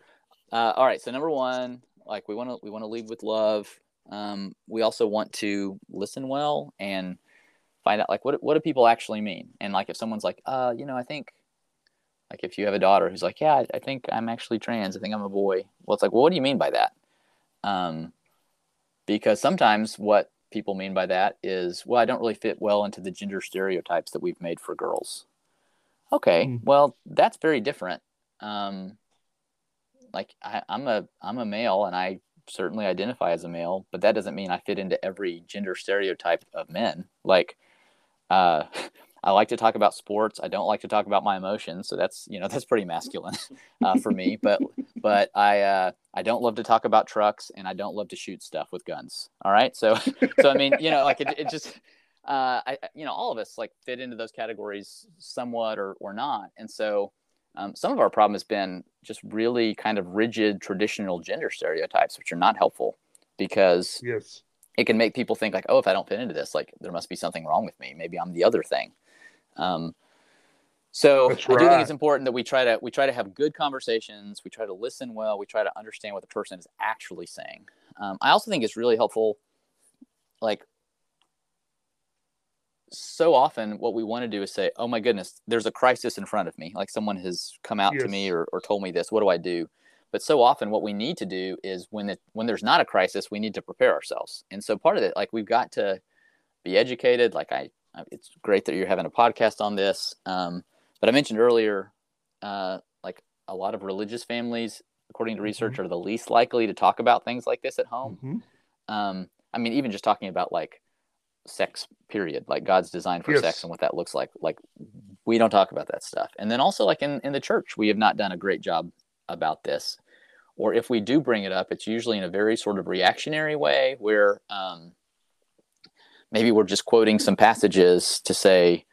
uh, all right. So number one, like we want to we want to lead with love. Um, we also want to listen well and find out like what what do people actually mean. And like if someone's like, uh, you know, I think like if you have a daughter who's like, yeah, I think I'm actually trans. I think I'm a boy. Well, it's like, well, what do you mean by that? Um, because sometimes what people mean by that is, well, I don't really fit well into the gender stereotypes that we've made for girls. Okay, mm. well, that's very different. Um, like I, I'm a I'm a male, and I certainly identify as a male, but that doesn't mean I fit into every gender stereotype of men. Like, uh, <laughs> I like to talk about sports. I don't like to talk about my emotions, so that's you know <laughs> that's pretty masculine <laughs> uh, for me. But but I uh, I don't love to talk about trucks, and I don't love to shoot stuff with guns. All right, so so I mean you know like it, it just uh, I you know all of us like fit into those categories somewhat or or not, and so um, some of our problem has been just really kind of rigid traditional gender stereotypes, which are not helpful because yes it can make people think like, oh, if I don't fit into this, like there must be something wrong with me. Maybe I'm the other thing. Um, so I do think it's important that we try to we try to have good conversations. We try to listen well. We try to understand what the person is actually saying. Um, I also think it's really helpful, like so often what we want to do is say, "Oh my goodness, there's a crisis in front of me. Like someone has come out yes. to me or, or told me this. What do I do?" But so often, what we need to do is when it, when there's not a crisis, we need to prepare ourselves. And so part of it, like we've got to be educated. Like I, it's great that you're having a podcast on this. Um, but I mentioned earlier, uh, like a lot of religious families, according to research, mm-hmm. are the least likely to talk about things like this at home. Mm-hmm. Um, I mean, even just talking about like sex, period, like God's design for yes. sex and what that looks like. Like we don't talk about that stuff. And then also, like in in the church, we have not done a great job about this. Or if we do bring it up, it's usually in a very sort of reactionary way where um, maybe we're just quoting some passages to say,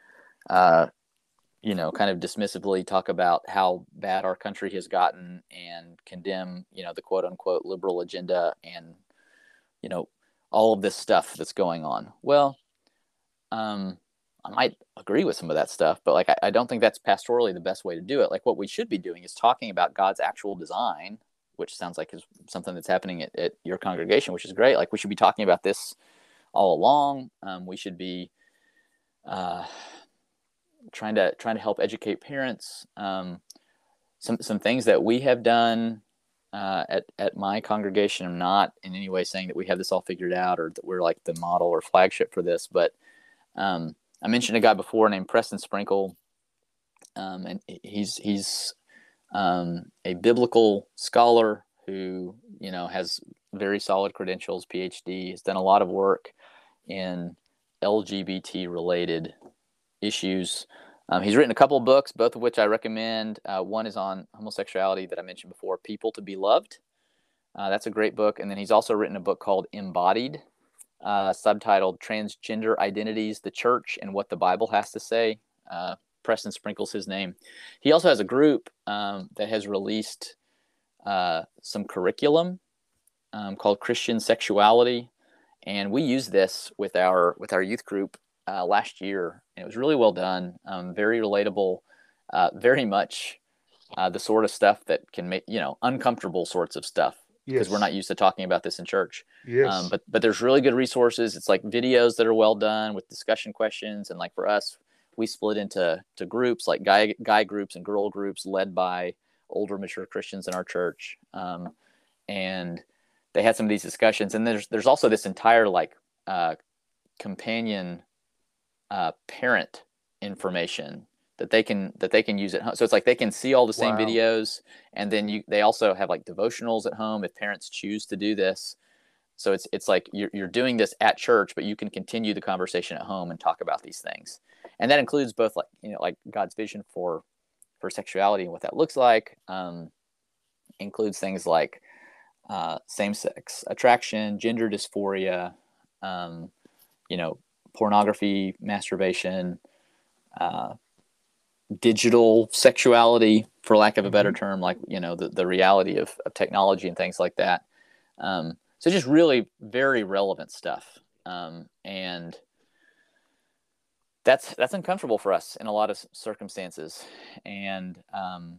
uh, you know, kind of dismissively talk about how bad our country has gotten and condemn, you know, the quote unquote liberal agenda and, you know, all of this stuff that's going on. Well, um, I might agree with some of that stuff, but like I, I, don't think that's pastorally the best way to do it. Like what we should be doing is talking about God's actual design, which sounds like is something that's happening at, at your congregation, which is great. Like we should be talking about this all along. Um, we should be uh, trying to trying to help educate parents. Um, some some things that we have done uh, at at my congregation. I'm not in any way saying that we have this all figured out or that we're like the model or flagship for this, but um, I mentioned a guy before named Preston Sprinkle, um, and he's he's um, a biblical scholar who you know has very solid credentials, PhD, has done a lot of work in LGBT related issues. Um, he's written a couple of books, both of which I recommend. Uh, one is on homosexuality that I mentioned before, People to Be Loved. Uh, that's a great book. And then he's also written a book called Embodied, uh, subtitled Transgender Identities, the Church, and What the Bible Has to Say. Uh, Preston Sprinkles his name. He also has a group um, that has released uh, some curriculum um, called Christian Sexuality, and we use this with our with our youth group uh, last year, and it was really well done, um, very relatable, uh, very much uh, the sort of stuff that can make you know uncomfortable sorts of stuff because yes. we're not used to talking about this in church. Yes. Um, but but there's really good resources. It's like videos that are well done with discussion questions, and like for us, we split into to groups like guy guy groups and girl groups led by older mature Christians in our church, um, and they had some of these discussions. And there's there's also this entire like uh, companion uh, parent information that they can that they can use at home. So it's like they can see all the same wow. videos, and then you they also have like devotionals at home if parents choose to do this. So it's it's like you're you're doing this at church, but you can continue the conversation at home and talk about these things, and that includes both like you know like God's vision for for sexuality and what that looks like. Um, includes things like uh, same sex attraction, gender dysphoria, um, you know, pornography, masturbation. Uh, digital sexuality, for lack of a better mm-hmm. term, like you know the, the reality of, of technology and things like that. Um, so just really very relevant stuff, um, and that's that's uncomfortable for us in a lot of circumstances, and um,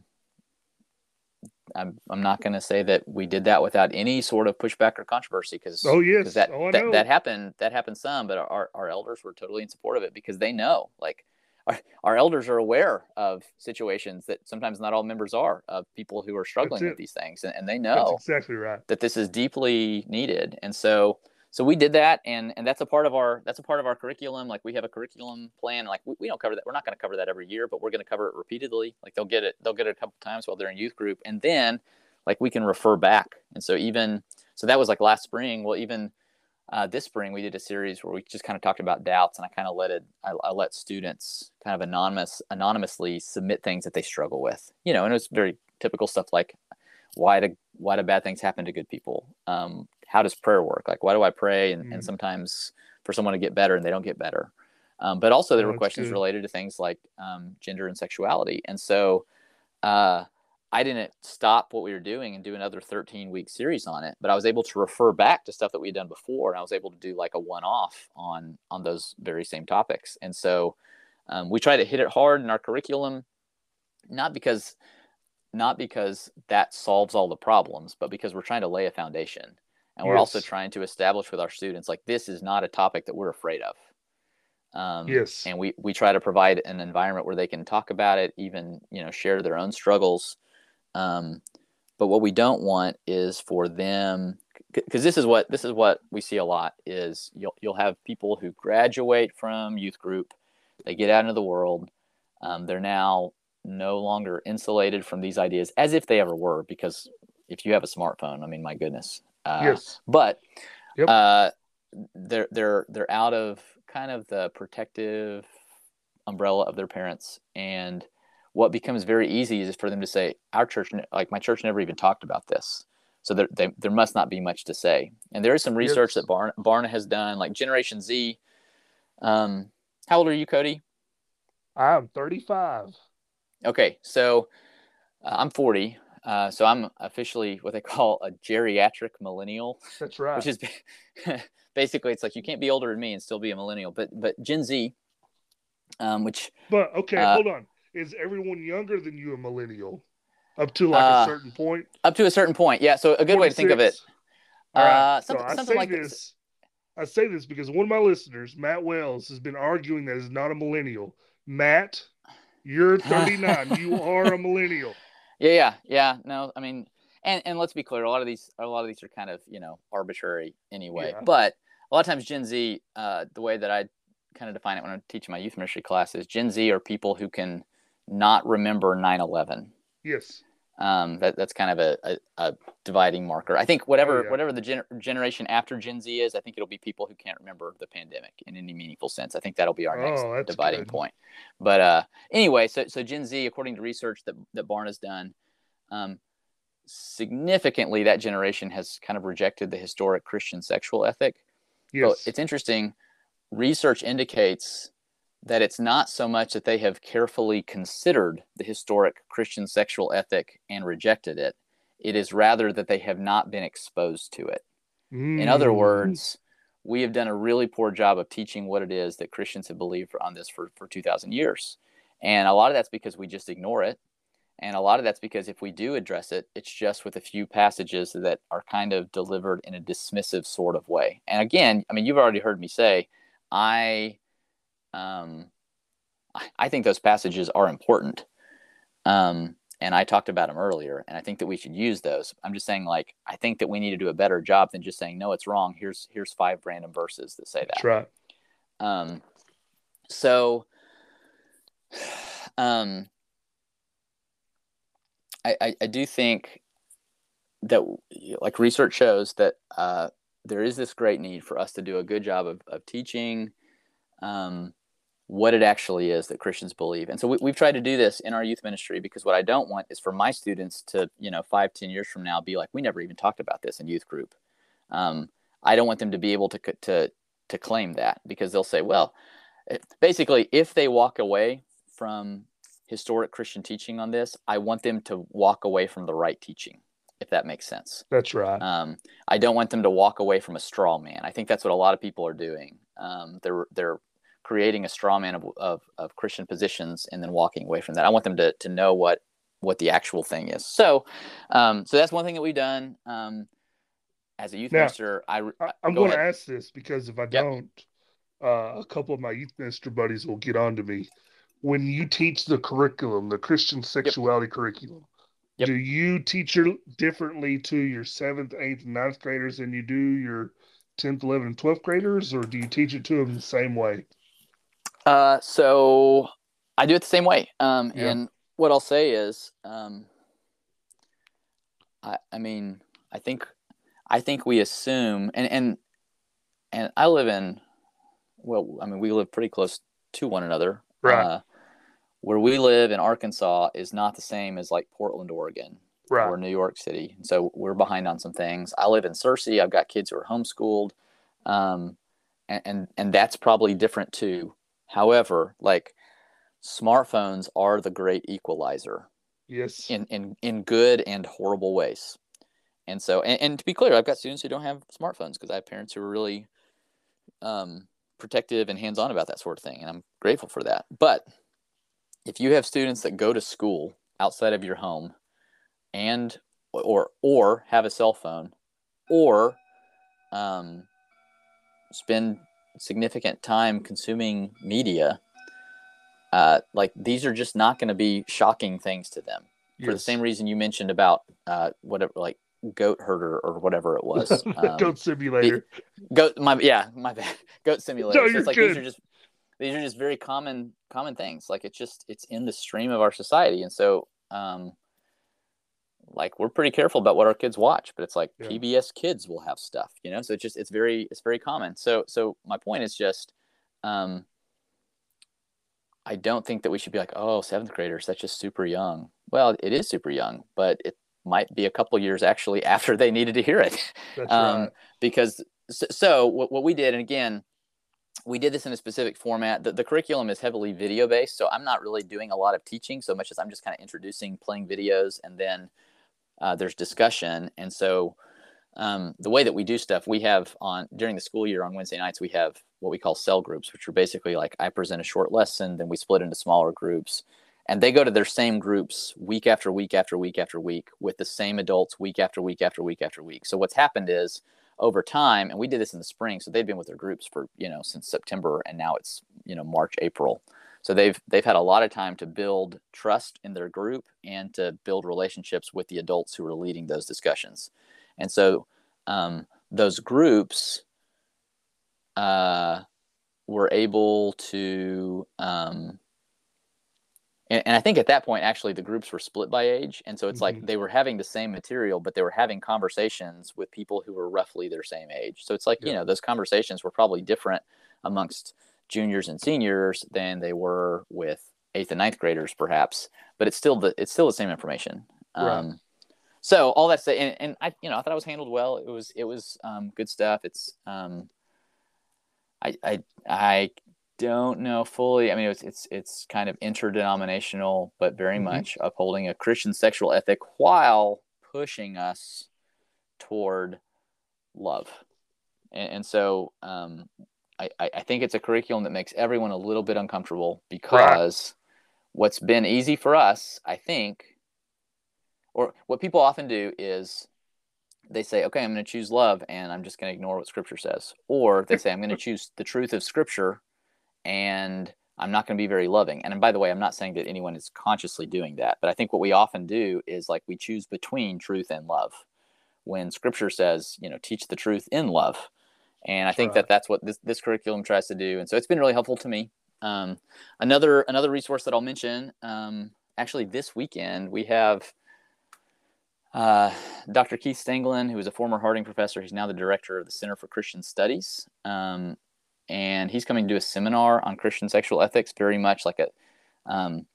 I'm I'm not going to say that we did that without any sort of pushback or controversy because oh yes. that, oh, that that happened that happened some, but our our elders were totally in support of it because they know like our, our elders are aware of situations that sometimes not all members are of people who are struggling with these things and, and they know that's exactly right. that this is deeply needed and so so we did that and and that's a part of our that's a part of our curriculum. Like we have a curriculum plan like we, we don't cover that we're not going to cover that every year but we're going to cover it repeatedly. Like they'll get it they'll get it a couple times while they're in youth group and then like we can refer back. And so even so that was like last spring. Well even uh, this spring we did a series where we just kind of talked about doubts and i kind of let it I, I, let students kind of anonymous anonymously submit things that they struggle with you know and it was very typical stuff like why do why do bad things happen to good people? Um, how does prayer work like why do i pray and, mm. and sometimes for someone to get better and they don't get better um, but also there were questions good. related to things like um, gender and sexuality and so uh, I didn't stop what we were doing and do another 13 week series on it, but I was able to refer back to stuff that we had done before, and I was able to do like a one off on on those very same topics. And so um, we try to hit it hard in our curriculum, not because not because that solves all the problems, but because we're trying to lay a foundation, and we're also trying to establish with our students like this is not a topic that we're afraid of. Um, yes. And we we try to provide an environment where they can talk about it, even you know share their own struggles. Um, but what we don't want is for them because this is what this is what we see a lot is you'll you'll have people who graduate from youth group, they get out into the world, um, they're now no longer insulated from these ideas as if they ever were because if you have a smartphone, I mean, my goodness. Uh, yes. But Yep. uh, they're they're they're out of kind of the protective umbrella of their parents, and what becomes very easy is for them to say, "Our church, like my church, never even talked about this." So there, they, there must not be much to say. And there is some research Yes. that Barna, Barna has done, like Generation Z. Um, how old are you, Cody? I'm 35. Okay, so uh, I'm 40. Uh, so I'm officially what they <laughs> call a geriatric millennial, That's right. which is <laughs> basically it's like you can't be older than me and still be a millennial. But but Gen Z, um, which but okay, uh, hold on. Is everyone younger than you a millennial? Up to like Uh, a certain point? up to a certain point, yeah. So a good way to think of it. 26? All right. Uh, so something- I something say like this. this. I say this because one of my listeners, Matt Wells, has been arguing that is not a millennial. Matt, you're <laughs> 39. you are a millennial. Yeah, yeah, yeah. No, I mean, and and let's be clear, a lot of these, a lot of these are kind of you know arbitrary anyway. Yeah. But a lot of times, Gen Z, uh, the way that I kind of define it when I'm teaching my youth ministry classes, Gen Z are people who can not remember 9/11. Yes. Um, that that's kind of a, a, a dividing marker. I think whatever whatever the gener- generation after Gen Z is, I think it'll be people who can't remember the pandemic in any meaningful sense. I think that'll be our next Oh, that's dividing good. point. But uh, anyway, so so Gen Z, according to research that that Barna's done, um, significantly that generation has kind of rejected the historic Christian sexual ethic. Yes. But it's interesting. Research indicates that it's not so much that they have carefully considered the historic Christian sexual ethic and rejected it. It is rather that they have not been exposed to it. In other Mm. words, we have done a really poor job of teaching what it is that Christians have believed on this for, for 2,000 years. And a lot of that's because we just ignore it. And a lot of that's because if we do address it, it's just with a few passages that are kind of delivered in a dismissive sort of way. And again, I mean, you've already heard me say, I, um, I- I think those passages are important. Um, and I talked about them earlier, and I think that we should use those. I'm just saying, like, I think that we need to do a better job than just saying, no, it's wrong. Here's here's five random verses that say that. That's right. Um, so, um, I, I, I do think that, like, research shows that uh, there is this great need for us to do a good job of, of teaching um, what it actually is that Christians believe. And so we, we've tried to do this in our youth ministry because what I don't want is for my students to, you know, five, ten years from now be like, we never even talked about this in youth group. Um, I don't want them to be able to, to, to claim that because they'll say, well, basically, if they walk away from historic Christian teaching on this, I want them to walk away from the right teaching, if that makes sense. That's right. Um, I don't want them to walk away from a straw man. I think that's what a lot of people are doing. Um, they're they're creating a straw man of, of, of Christian positions and then walking away from that. I want them to, to know what what the actual thing is. So, um, so that's one thing that we've done. Um, as a youth Now, minister, I, I, I'm going to ask this because if I don't, uh, a couple of my youth minister buddies will get on to me. When you teach the curriculum, the Christian sexuality curriculum, Yep. do you teach it differently to your seventh, eighth, and ninth graders than you do your 10th, 11th, and 12th graders, or do you teach it to them the same way? Uh, so I do it the same way. Um, Yeah. and what I'll say is, um, I, I mean, I think, I think we assume, and, and, and I live in, well, I mean, we live pretty close to one another. Right. Uh, where we live in Arkansas is not the same as like Portland, Oregon Right. or New York City. And so we're behind on some things. I live in Searcy. I've got kids who are homeschooled. Um, and, and, and that's probably different too. However, like smartphones are the great equalizer Yes. in, in, in good and horrible ways. And so, and, and to be clear, I've got students who don't have smartphones because I have parents who are really um, protective and hands on about that sort of thing. And I'm grateful for that. But if you have students that go to school outside of your home and or or have a cell phone or um, spend significant time consuming media, uh, like these are just not going to be shocking things to them yes. for the same reason you mentioned about uh, whatever, like goat herder or whatever it was. <laughs> Um, goat simulator. The, goat, my yeah, my bad. <laughs> Goat simulator. No, so it's like good. these are just these are just very common common things. Like it's just it's in the stream of our society, and so um, like we're pretty careful about what our kids watch. But it's like yeah. PBS Kids will have stuff, you know. So it's just it's very it's very common. So so my point is just. Um, I don't think that we should be like, oh, seventh graders, that's just super young. Well, it is super young, but it might be a couple years actually <laughs> after they needed to hear it. Um, right. Because so, so what, what we did, and again, we did this in a specific format. The, the curriculum is heavily video based, so I'm not really doing a lot of teaching so much as I'm just kind of introducing, playing videos, and then uh, there's discussion. And so um, the way that we do stuff, we have on during the school year on Wednesday nights, we have what we call cell groups, which are basically like I present a short lesson, then we split into smaller groups, and they go to their same groups week after week after week after week with the same adults week after week after week after week. So what's happened is over time, and we did this in the spring, so they've been with their groups for you know since September, and now it's you know March, April. So they've they've had a lot of time to build trust in their group and to build relationships with the adults who are leading those discussions. And so um, those groups uh, were able to um, and, and, I think at that point, actually, the groups were split by age, and so it's mm-hmm. like they were having the same material, but they were having conversations with people who were roughly their same age. So it's like yeah. you know those conversations were probably different amongst juniors and seniors than they were with eighth and ninth graders, perhaps. But it's still the it's still the same information. Right. Um, so all that said, and, and, I you know I thought I was handled well. It was it was um, good stuff. It's um, I I I don't know fully. I mean, it's it's it's kind of interdenominational, but very mm-hmm. much upholding a Christian sexual ethic while pushing us toward love. And, and so, um, I I think it's a curriculum that makes everyone a little bit uncomfortable because right. what's been easy for us, I think, or what people often do is they say, okay, I'm going to choose love and I'm just going to ignore what scripture says. Or they say, I'm going <laughs> to choose the truth of scripture and I'm not going to be very loving. And by the way, I'm not saying that anyone is consciously doing that, but I think what we often do is like we choose between truth and love. When scripture says, you know, teach the truth in love. And I think right. that that's what this, this curriculum tries to do. And so it's been really helpful to me. Um, another another resource that I'll mention, um, actually this weekend we have uh, Dr. Keith Stanglin, who is a former Harding professor. He's now the director of the Center for Christian Studies. Um, and he's coming to do a seminar on Christian sexual ethics, very much like a um,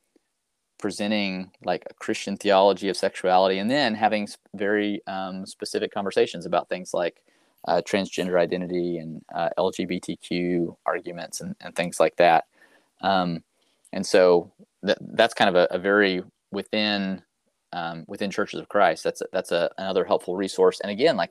presenting like a Christian theology of sexuality, and then having very um, specific conversations about things like uh, transgender identity and uh, LGBTQ arguments and, and, things like that. Um, and so th- that's kind of a, a very within um, within churches of Christ. That's a, that's a, another helpful resource. And again, like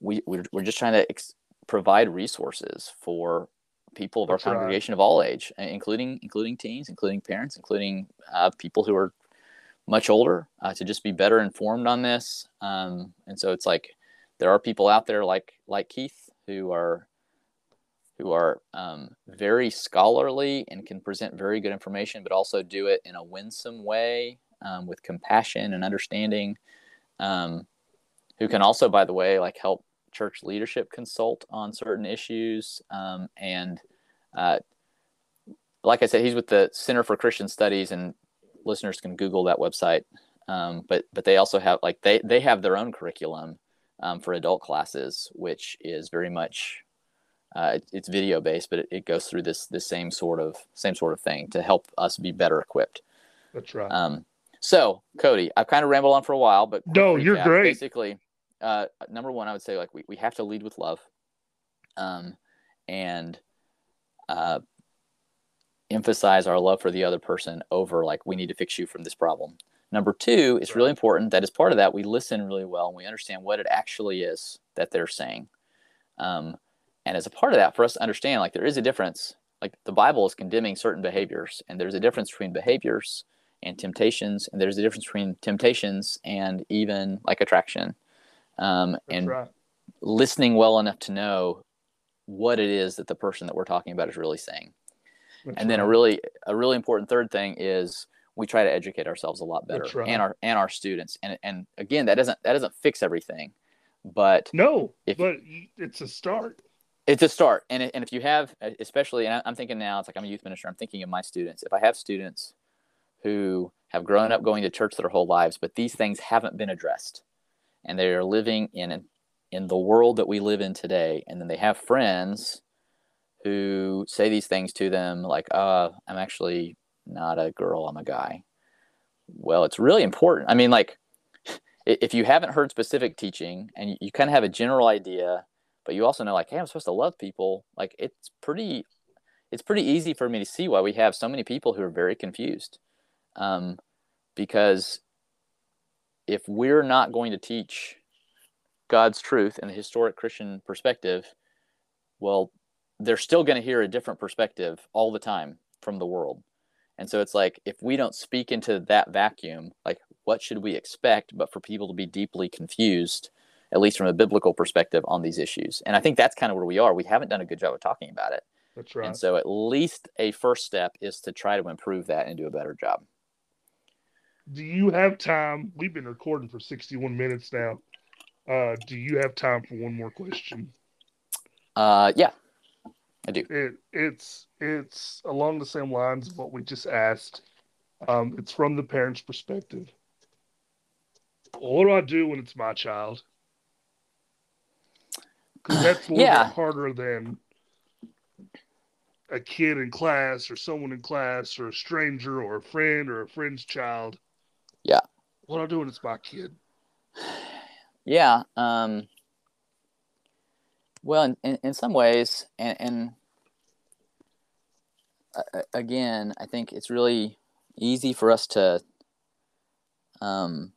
we we're, we're just trying to ex- provide resources for people of That's our congregation right. of all age, including including teens, including parents, including uh, people who are much older, uh, to just be better informed on this. Um, and so it's like there are people out there like like Keith who are who are um, very scholarly and can present very good information, but also do it in a winsome way um, with compassion and understanding. Um, who can also, by the way, like help church leadership consult on certain issues. Um, and uh, like I said, he's with the Center for Christian Studies, and listeners can Google that website. Um, but but they also have like they they have their own curriculum um, for adult classes, which is very much uh, it, it's video based, but it, it, goes through this this same sort of same sort of thing to help us be better equipped. That's right. Um, so Cody, I've kind of rambled on for a while, but no, you're great. Basically, uh, number one, I would say like we, we have to lead with love, um, and uh, emphasize our love for the other person over like we need to fix you from this problem. Number two, it's really important that as part of that we listen really well and we understand what it actually is that they're saying. Um, and as a part of that, for us to understand, like there is a difference. Like the Bible is condemning certain behaviors, and there's a difference between behaviors and temptations, and there's a difference between temptations and even like attraction um, and right. listening well enough to know what it is that the person that we're talking about is really saying. That's and then right. a really a really important third thing is we try to educate ourselves a lot better right. and our and our students. And and again, that doesn't that doesn't fix everything, but no, if, but it's a start. It's a start, and and if you have, especially, and I'm thinking now, it's like I'm a youth minister. I'm thinking of my students. If I have students who have grown up going to church their whole lives, but these things haven't been addressed, and they are living in in the world that we live in today, and then they have friends who say these things to them, like, "Uh, I'm actually not a girl, I'm a guy." Well, it's really important. I mean, like, <laughs> if you haven't heard specific teaching and you, kind of have a general idea but you also know like hey i'm supposed to love people like it's pretty it's pretty easy for me to see why we have so many people who are very confused um, because if we're not going to teach god's truth and the historic christian perspective well they're still going to hear a different perspective all the time from the world and so it's like if we don't speak into that vacuum like what should we expect but for people to be deeply confused at least from a biblical perspective, on these issues. And I think that's kind of where we are. We haven't done a good job of talking about it. That's right. And so, at least a first step is to try to improve that and do a better job. Do you have time? We've been recording for 61 minutes now. Uh, do you have time for one more question? Uh, yeah, I do. It, it's it's along the same lines of what we just asked. Um, it's from the parent's perspective. What do I do when it's my child? because that's a little yeah. bit harder than a kid in class or someone in class or a stranger or a friend or a friend's child. Yeah. What I do when it's my kid. Yeah. Um, well, in, in, in some ways, and, and uh, again, I think it's really easy for us to um,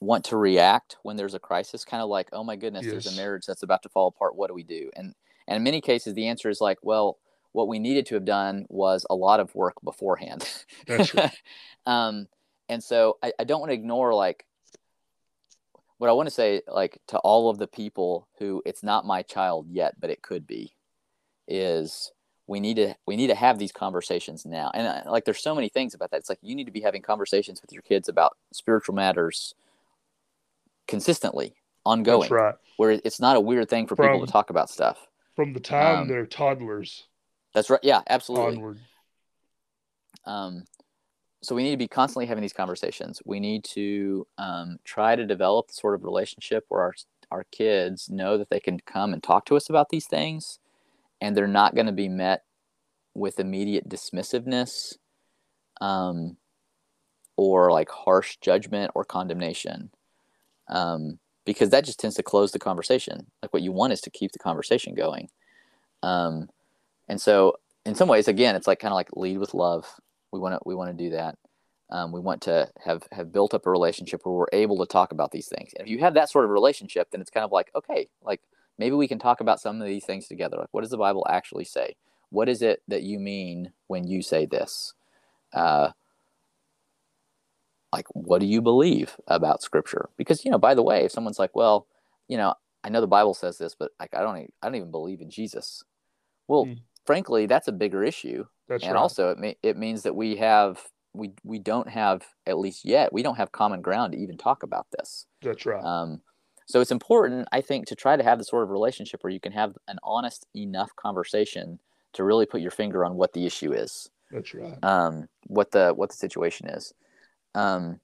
want to react when there's a crisis, kind of like, oh my goodness, yes. there's a marriage that's about to fall apart. What do we do? And and in many cases, the answer is like, well, what we needed to have done was a lot of work beforehand. That's right. <laughs> um, and so I, I don't want to ignore like what I want to say, like to all of the people who it's not my child yet, but it could be, is we need to we need to have these conversations now. And uh, like, there's so many things about that. It's like you need to be having conversations with your kids about spiritual matters consistently, ongoing. That's right. Where it's not a weird thing for from, people to talk about stuff. From the time um, they're toddlers. That's right. Yeah, absolutely. Onward. Um, so we need to be constantly having these conversations. We need to um, try to develop the sort of relationship where our our kids know that they can come and talk to us about these things, and they're not going to be met with immediate dismissiveness, um, or like harsh judgment or condemnation um, because that just tends to close the conversation. Like what you want is to keep the conversation going. Um, and so, in some ways, again, it's like kind of like lead with love. We want to we want to do that. Um, we want to have have built up a relationship where we're able to talk about these things. And if you have that sort of relationship, then it's kind of like okay, like maybe we can talk about some of these things together. Like, what does the Bible actually say? What is it that you mean when you say this? Uh, like what do you believe about scripture because you know by the way if someone's like well you know i know the bible says this but like i don't i don't even believe in jesus well mm. frankly that's a bigger issue that's and right. also it may, it means that we have we we don't have at least yet we don't have common ground to even talk about this. That's right. Um so it's important i think to try to have the sort of relationship where you can have an honest enough conversation to really put your finger on what the issue is. That's right. Um what the what the situation is. Um,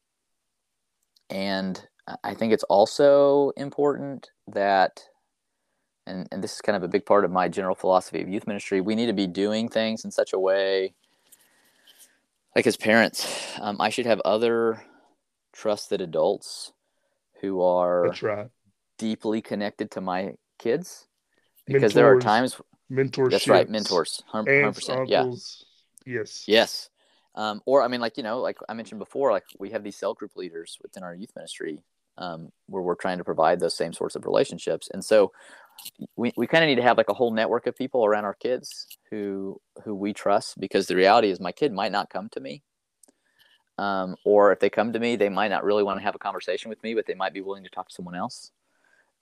and I think it's also important that, and, and this is kind of a big part of my general philosophy of youth ministry, we need to be doing things in such a way, like as parents, um, I should have other trusted adults who are That's right. deeply connected to my kids. Because mentors, there are times mentors. That's right, mentors. 100%. Aunts, uncles, yeah. Yes. Yes. Um, or I mean, like you know, like I mentioned before, like we have these cell group leaders within our youth ministry um, where we're trying to provide those same sorts of relationships, and so we, we kind of need to have like a whole network of people around our kids who who we trust because the reality is my kid might not come to me um, or if they come to me they might not really want to have a conversation with me but they might be willing to talk to someone else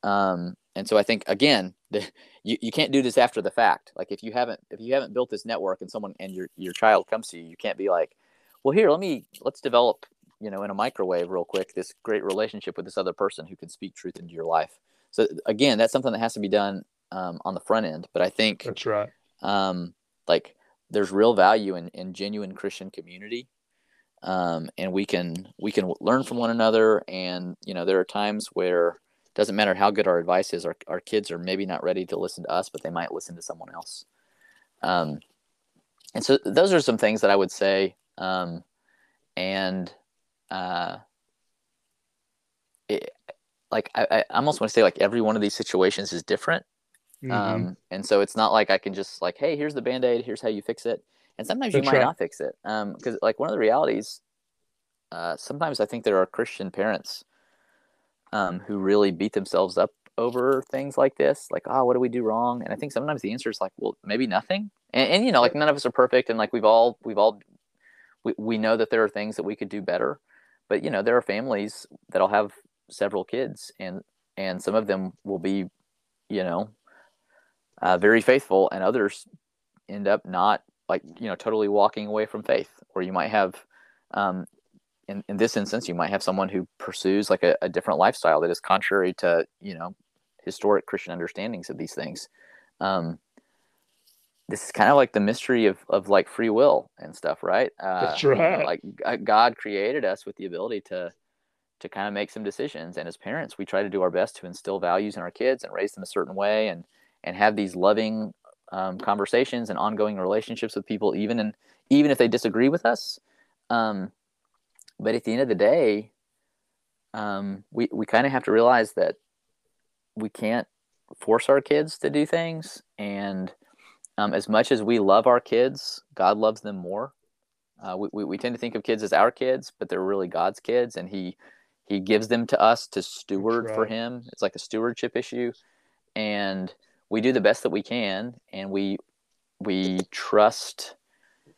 Um, and so I think again, <laughs> the, you, you can't do this after the fact. Like if you haven't if you haven't built this network and someone and your your child comes to you, you can't be like, well, here, let me let's develop you know in a microwave real quick this great relationship with this other person who can speak truth into your life. So again, that's something that has to be done um, on the front end. But I think that's right. Um, like there's real value in, in genuine Christian community. Um, and we can we can learn from one another. And you know, there are times where it doesn't matter how good our advice is, our our kids are maybe not ready to listen to us, but they might listen to someone else. Um, and so those are some things that I would say. Um, and uh, it, like I, I almost want to say like every one of these situations is different Mm-hmm. Um, and so it's not like I can just like, hey, here's the band aid, here's how you fix it. And sometimes That's you might right. not fix it. Um, because like one of the realities, uh, sometimes I think there are Christian parents um, who really beat themselves up over things like this, like, oh, what do we do wrong? And I think sometimes the answer is like, well, maybe nothing. And, and you know, like none of us are perfect, and like we've all we've all we, we know that there are things that we could do better, but you know, there are families that'll have several kids, and and some of them will be, you know, uh, very faithful, and others end up not like you know totally walking away from faith. Or you might have, um, in in this instance, you might have someone who pursues like a, a different lifestyle that is contrary to you know historic Christian understandings of these things. Um, this is kind of like the mystery of, of like free will and stuff, right? Uh, That's right. Like God created us with the ability to to kind of make some decisions, and as parents, we try to do our best to instill values in our kids and raise them a certain way, and and have these loving um, conversations and ongoing relationships with people, even and even if they disagree with us. Um, but at the end of the day, um, we we kind of have to realize that we can't force our kids to do things, and um, as much as we love our kids, God loves them more. Uh, we, we, we tend to think of kids as our kids, but they're really God's kids, and He He gives them to us to steward right. for Him. It's like a stewardship issue, and we do the best that we can and we we trust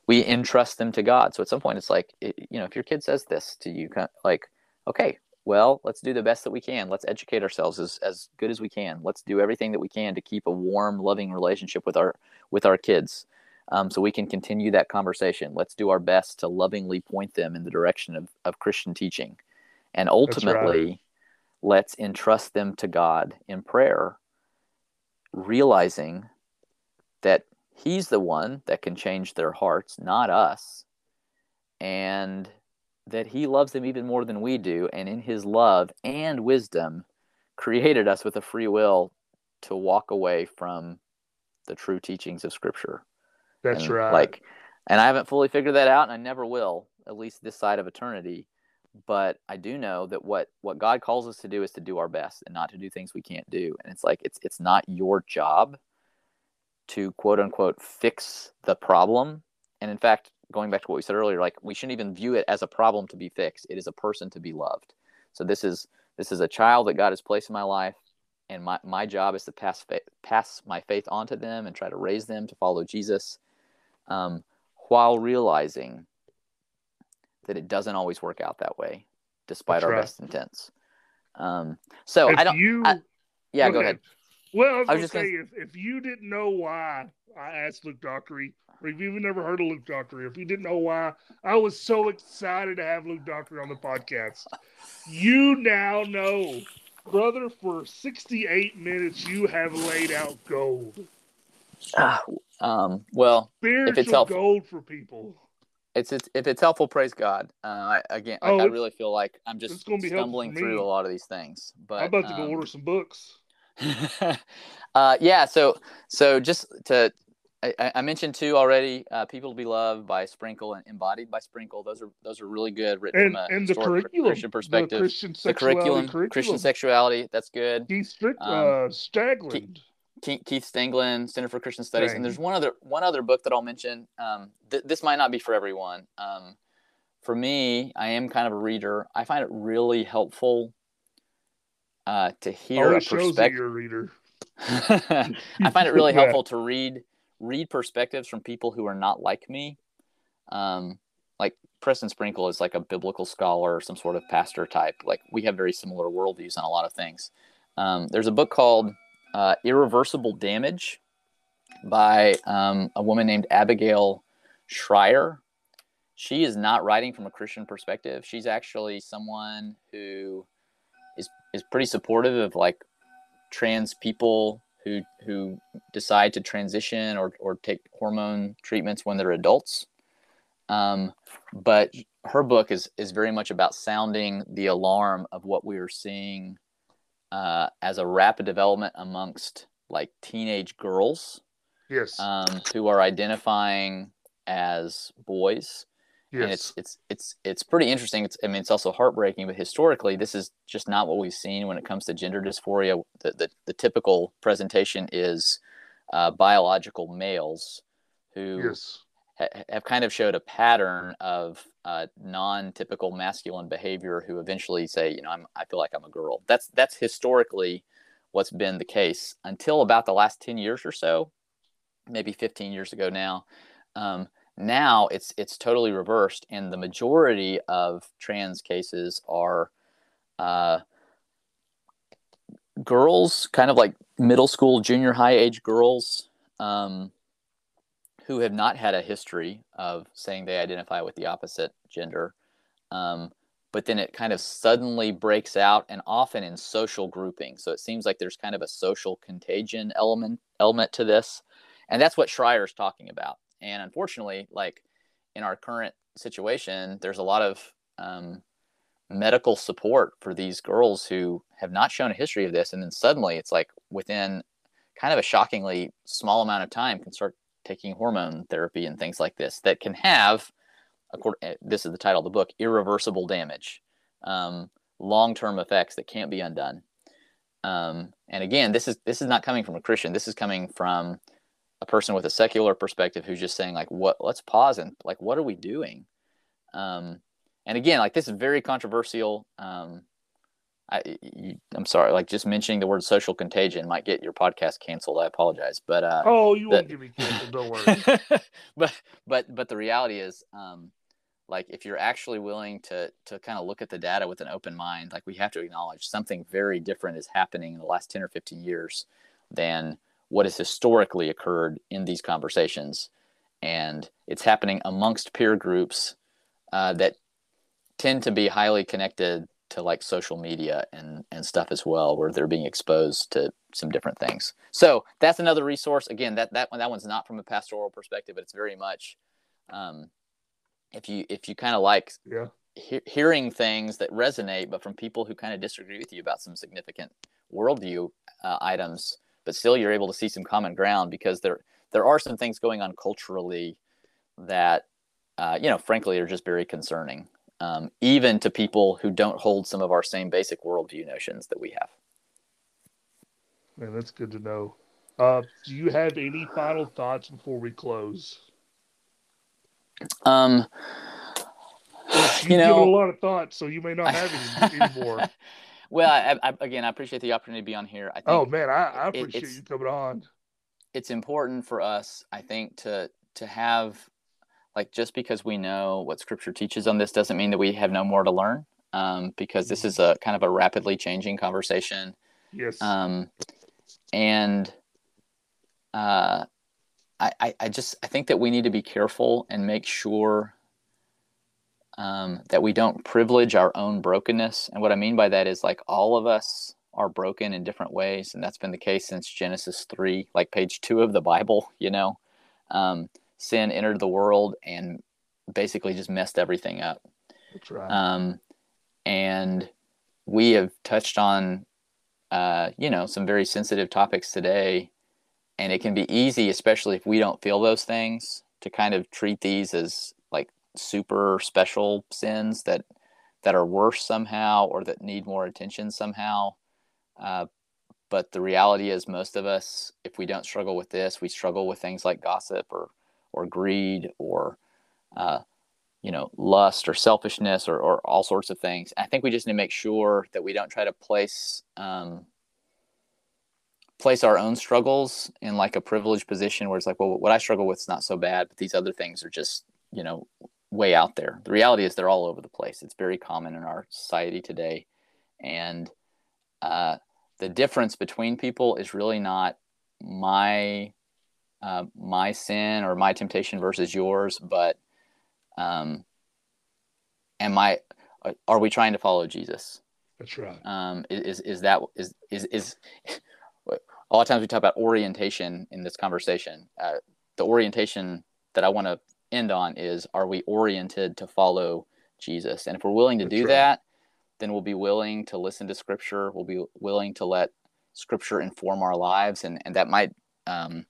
we entrust them to god. So at some point it's like it, you know if your kid says this to you like okay well let's do the best that we can. Let's educate ourselves as, as good as we can. Let's do everything that we can to keep a warm loving relationship with our with our kids um, so we can continue that conversation. Let's do our best to lovingly point them in the direction of, of christian teaching and ultimately right. let's entrust them to god in prayer realizing that he's the one that can change their hearts, not us, and that he loves them even more than we do, and in his love and wisdom created us with a free will to walk away from the true teachings of scripture. That's and right. Like and I haven't fully figured that out and I never will, at least this side of eternity but I do know that what what God calls us to do is to do our best and not to do things we can't do. And it's like it's it's not your job to quote unquote fix the problem. And in fact, going back to what we said earlier, like we shouldn't even view it as a problem to be fixed. It is a person to be loved. So this is this is a child that God has placed in my life, and my my job is to pass faith, pass my faith on to them and try to raise them to follow Jesus, um, while realizing that it doesn't always work out that way, despite That's our right. best intents. Um, so if I don't. You, I, yeah, go, ahead. Well, I was, I was just say gonna... if, if you didn't know why I asked Luke Dockery, or if you've never heard of Luke Dockery, if you didn't know why I was so excited to have Luke Dockery on the podcast, you now know, brother. For sixty-eight minutes, you have laid out gold. Uh, um, well, Spiritual if it's helpful, gold for people it's, it's if it's helpful, praise God. Uh, I, again, like, oh, I really feel like I'm just stumbling through a lot of these things. But I'm about to um, go order some books. <laughs> uh, yeah. So so just to I, I mentioned two already. Uh, People to be loved by Sprinkle and embodied by Sprinkle. Those are those are really good. Written and, from a and the curriculum, Christian perspective. The, Christian the curriculum, curriculum, Christian sexuality. That's good. Keith Strick, um, uh, Stagland. Keith Stanglin, Center for Christian Studies, and there's one other one other book that I'll mention. Um, th- this might not be for everyone. Um, for me, I am kind of a reader. I find it really helpful uh, to hear a perspective. You're a reader. <laughs> I find it really <laughs> yeah. helpful to read read perspectives from people who are not like me. Um, like Preston Sprinkle is like a biblical scholar, some sort of pastor type. Like we have very similar worldviews on a lot of things. Um, there's a book called uh, Irreversible Damage by um, a woman named Abigail Shrier. She is not writing from a Christian perspective. She's actually someone who is is pretty supportive of like trans people who who decide to transition or or take hormone treatments when they're adults. Um, but her book is is very much about sounding the alarm of what we are seeing uh, as a rapid development amongst like teenage girls. Yes. Um, who are identifying as boys. Yes. And it's it's it's it's pretty interesting. It's I mean it's also heartbreaking, but historically this is just not what we've seen when it comes to gender dysphoria. The the, the typical presentation is uh, biological males who yes have kind of showed a pattern of uh, non-typical masculine behavior who eventually say, you know, I'm, I feel like I'm a girl. That's that's historically what's been the case until about the last 10 years or so, maybe 15 years ago now. Um, now it's it's totally reversed, and the majority of trans cases are uh, girls, kind of like middle school, junior high age girls. Um, who have not had a history of saying they identify with the opposite gender. Um, but then it kind of suddenly breaks out and often in social grouping. So it seems like there's kind of a social contagion element element to this. And that's what Shrier's talking about. And unfortunately, like in our current situation, there's a lot of um, medical support for these girls who have not shown a history of this. And then suddenly it's like within kind of a shockingly small amount of time can start taking hormone therapy and things like this that can have, eh, this is the title of the book, irreversible damage, um, long-term effects that can't be undone. Um, and again, this is this is not coming from a Christian. This is coming from a person with a secular perspective who's just saying like, what? Let's pause and like, what are we doing? Um, and again, like this is very controversial. Um, I, am sorry, like just mentioning the word social contagion might get your podcast canceled. I apologize, but uh, oh, you the, won't get me canceled. Don't worry. <laughs> but but but the reality is, um, like if you're actually willing to to kind of look at the data with an open mind, like we have to acknowledge something very different is happening in the last ten or fifteen years than what has historically occurred in these conversations, and it's happening amongst peer groups uh, that tend to be highly connected to like social media and and stuff as well where they're being exposed to some different things. So that's another resource. Again that that one that one's not from a pastoral perspective but it's very much um, if you if you kind of like yeah. he- hearing things that resonate but from people who kind of disagree with you about some significant worldview uh, items but still you're able to see some common ground because there there are some things going on culturally that uh, you know frankly are just very concerning um, even to people who don't hold some of our same basic worldview notions that we have. Man, that's good to know. Uh, do you have any final thoughts before we close? Um, you, you know, a lot of thoughts, so you may not have any <laughs> anymore. well, I, I, again, I appreciate the opportunity to be on here. I oh man, I, I appreciate it, you coming on. It's important for us, I think, to to have like just because we know what scripture teaches on this doesn't mean that we have no more to learn um, because this is a kind of a rapidly changing conversation. Yes. Um, and uh, I, I just i think that we need to be careful and make sure um, that we don't privilege our own brokenness. And what i mean by that is like all of us are broken in different ways and that's been the case since genesis 3 like page 2 of the bible you know? Um, sin entered the world and basically just messed everything up. That's right. Um, and we have touched on, uh, you know, some very sensitive topics today, and it can be easy, especially if we don't feel those things, to kind of treat these as like super special sins that that are worse somehow or that need more attention somehow. Uh, but the reality is, most of us, if we don't struggle with this, we struggle with things like gossip or or greed or uh, you know lust or selfishness or, or all sorts of things. I think we just need to make sure that we don't try to place um, place our own struggles in like a privileged position where it's like well what i struggle with is not so bad but these other things are just you know way out there. The reality is they're all over the place. It's very common in our society today. And uh, the difference between people is really not my uh, my sin or my temptation versus yours, but um, am I? Are we trying to follow Jesus? That's right. Um, is is that is is is <laughs> a lot of times we talk about orientation in this conversation. Uh, the orientation that I want to end on is: Are we oriented to follow Jesus? And if we're willing to That's do right. that, then we'll be willing to listen to Scripture. We'll be willing to let Scripture inform our lives, and and that might um,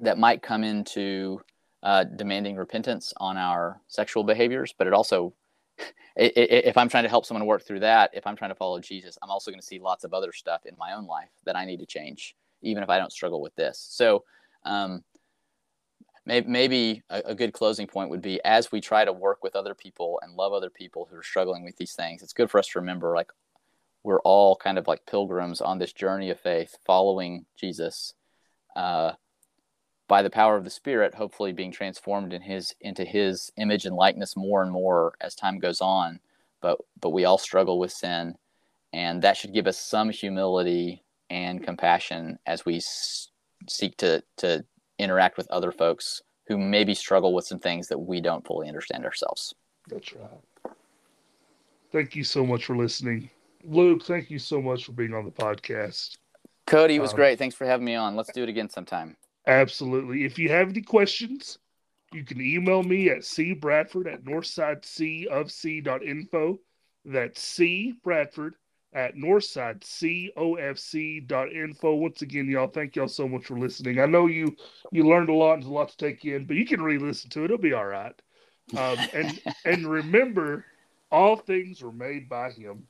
that might come into uh, demanding repentance on our sexual behaviors, but it also <laughs> if I'm trying to help someone work through that, if I'm trying to follow Jesus, I'm also going to see lots of other stuff in my own life that I need to change, even if I don't struggle with this. So, um, maybe, a, good closing point would be as we try to work with other people and love other people who are struggling with these things, it's good for us to remember like we're all kind of like pilgrims on this journey of faith, following Jesus. Uh, by the power of the spirit hopefully being transformed in his into his image and likeness more and more as time goes on. But but we all struggle with sin and that should give us some humility and compassion as we s- seek to to interact with other folks who maybe struggle with some things that we don't fully understand ourselves. That's right. Thank you so much for listening. Luke thank you so much for being on the podcast. Cody it was um, great. Thanks for having me on. Let's do it again sometime Absolutely. If you have any questions, you can email me at cbradford at northsidecofc.info. That's C Bradford at northsidecofc.info. Once again, y'all, thank y'all so much for listening. I know you you learned a lot and a lot to take in, but you can re-listen to it. It'll be all right. Um, and <laughs> and remember, all things were made by Him,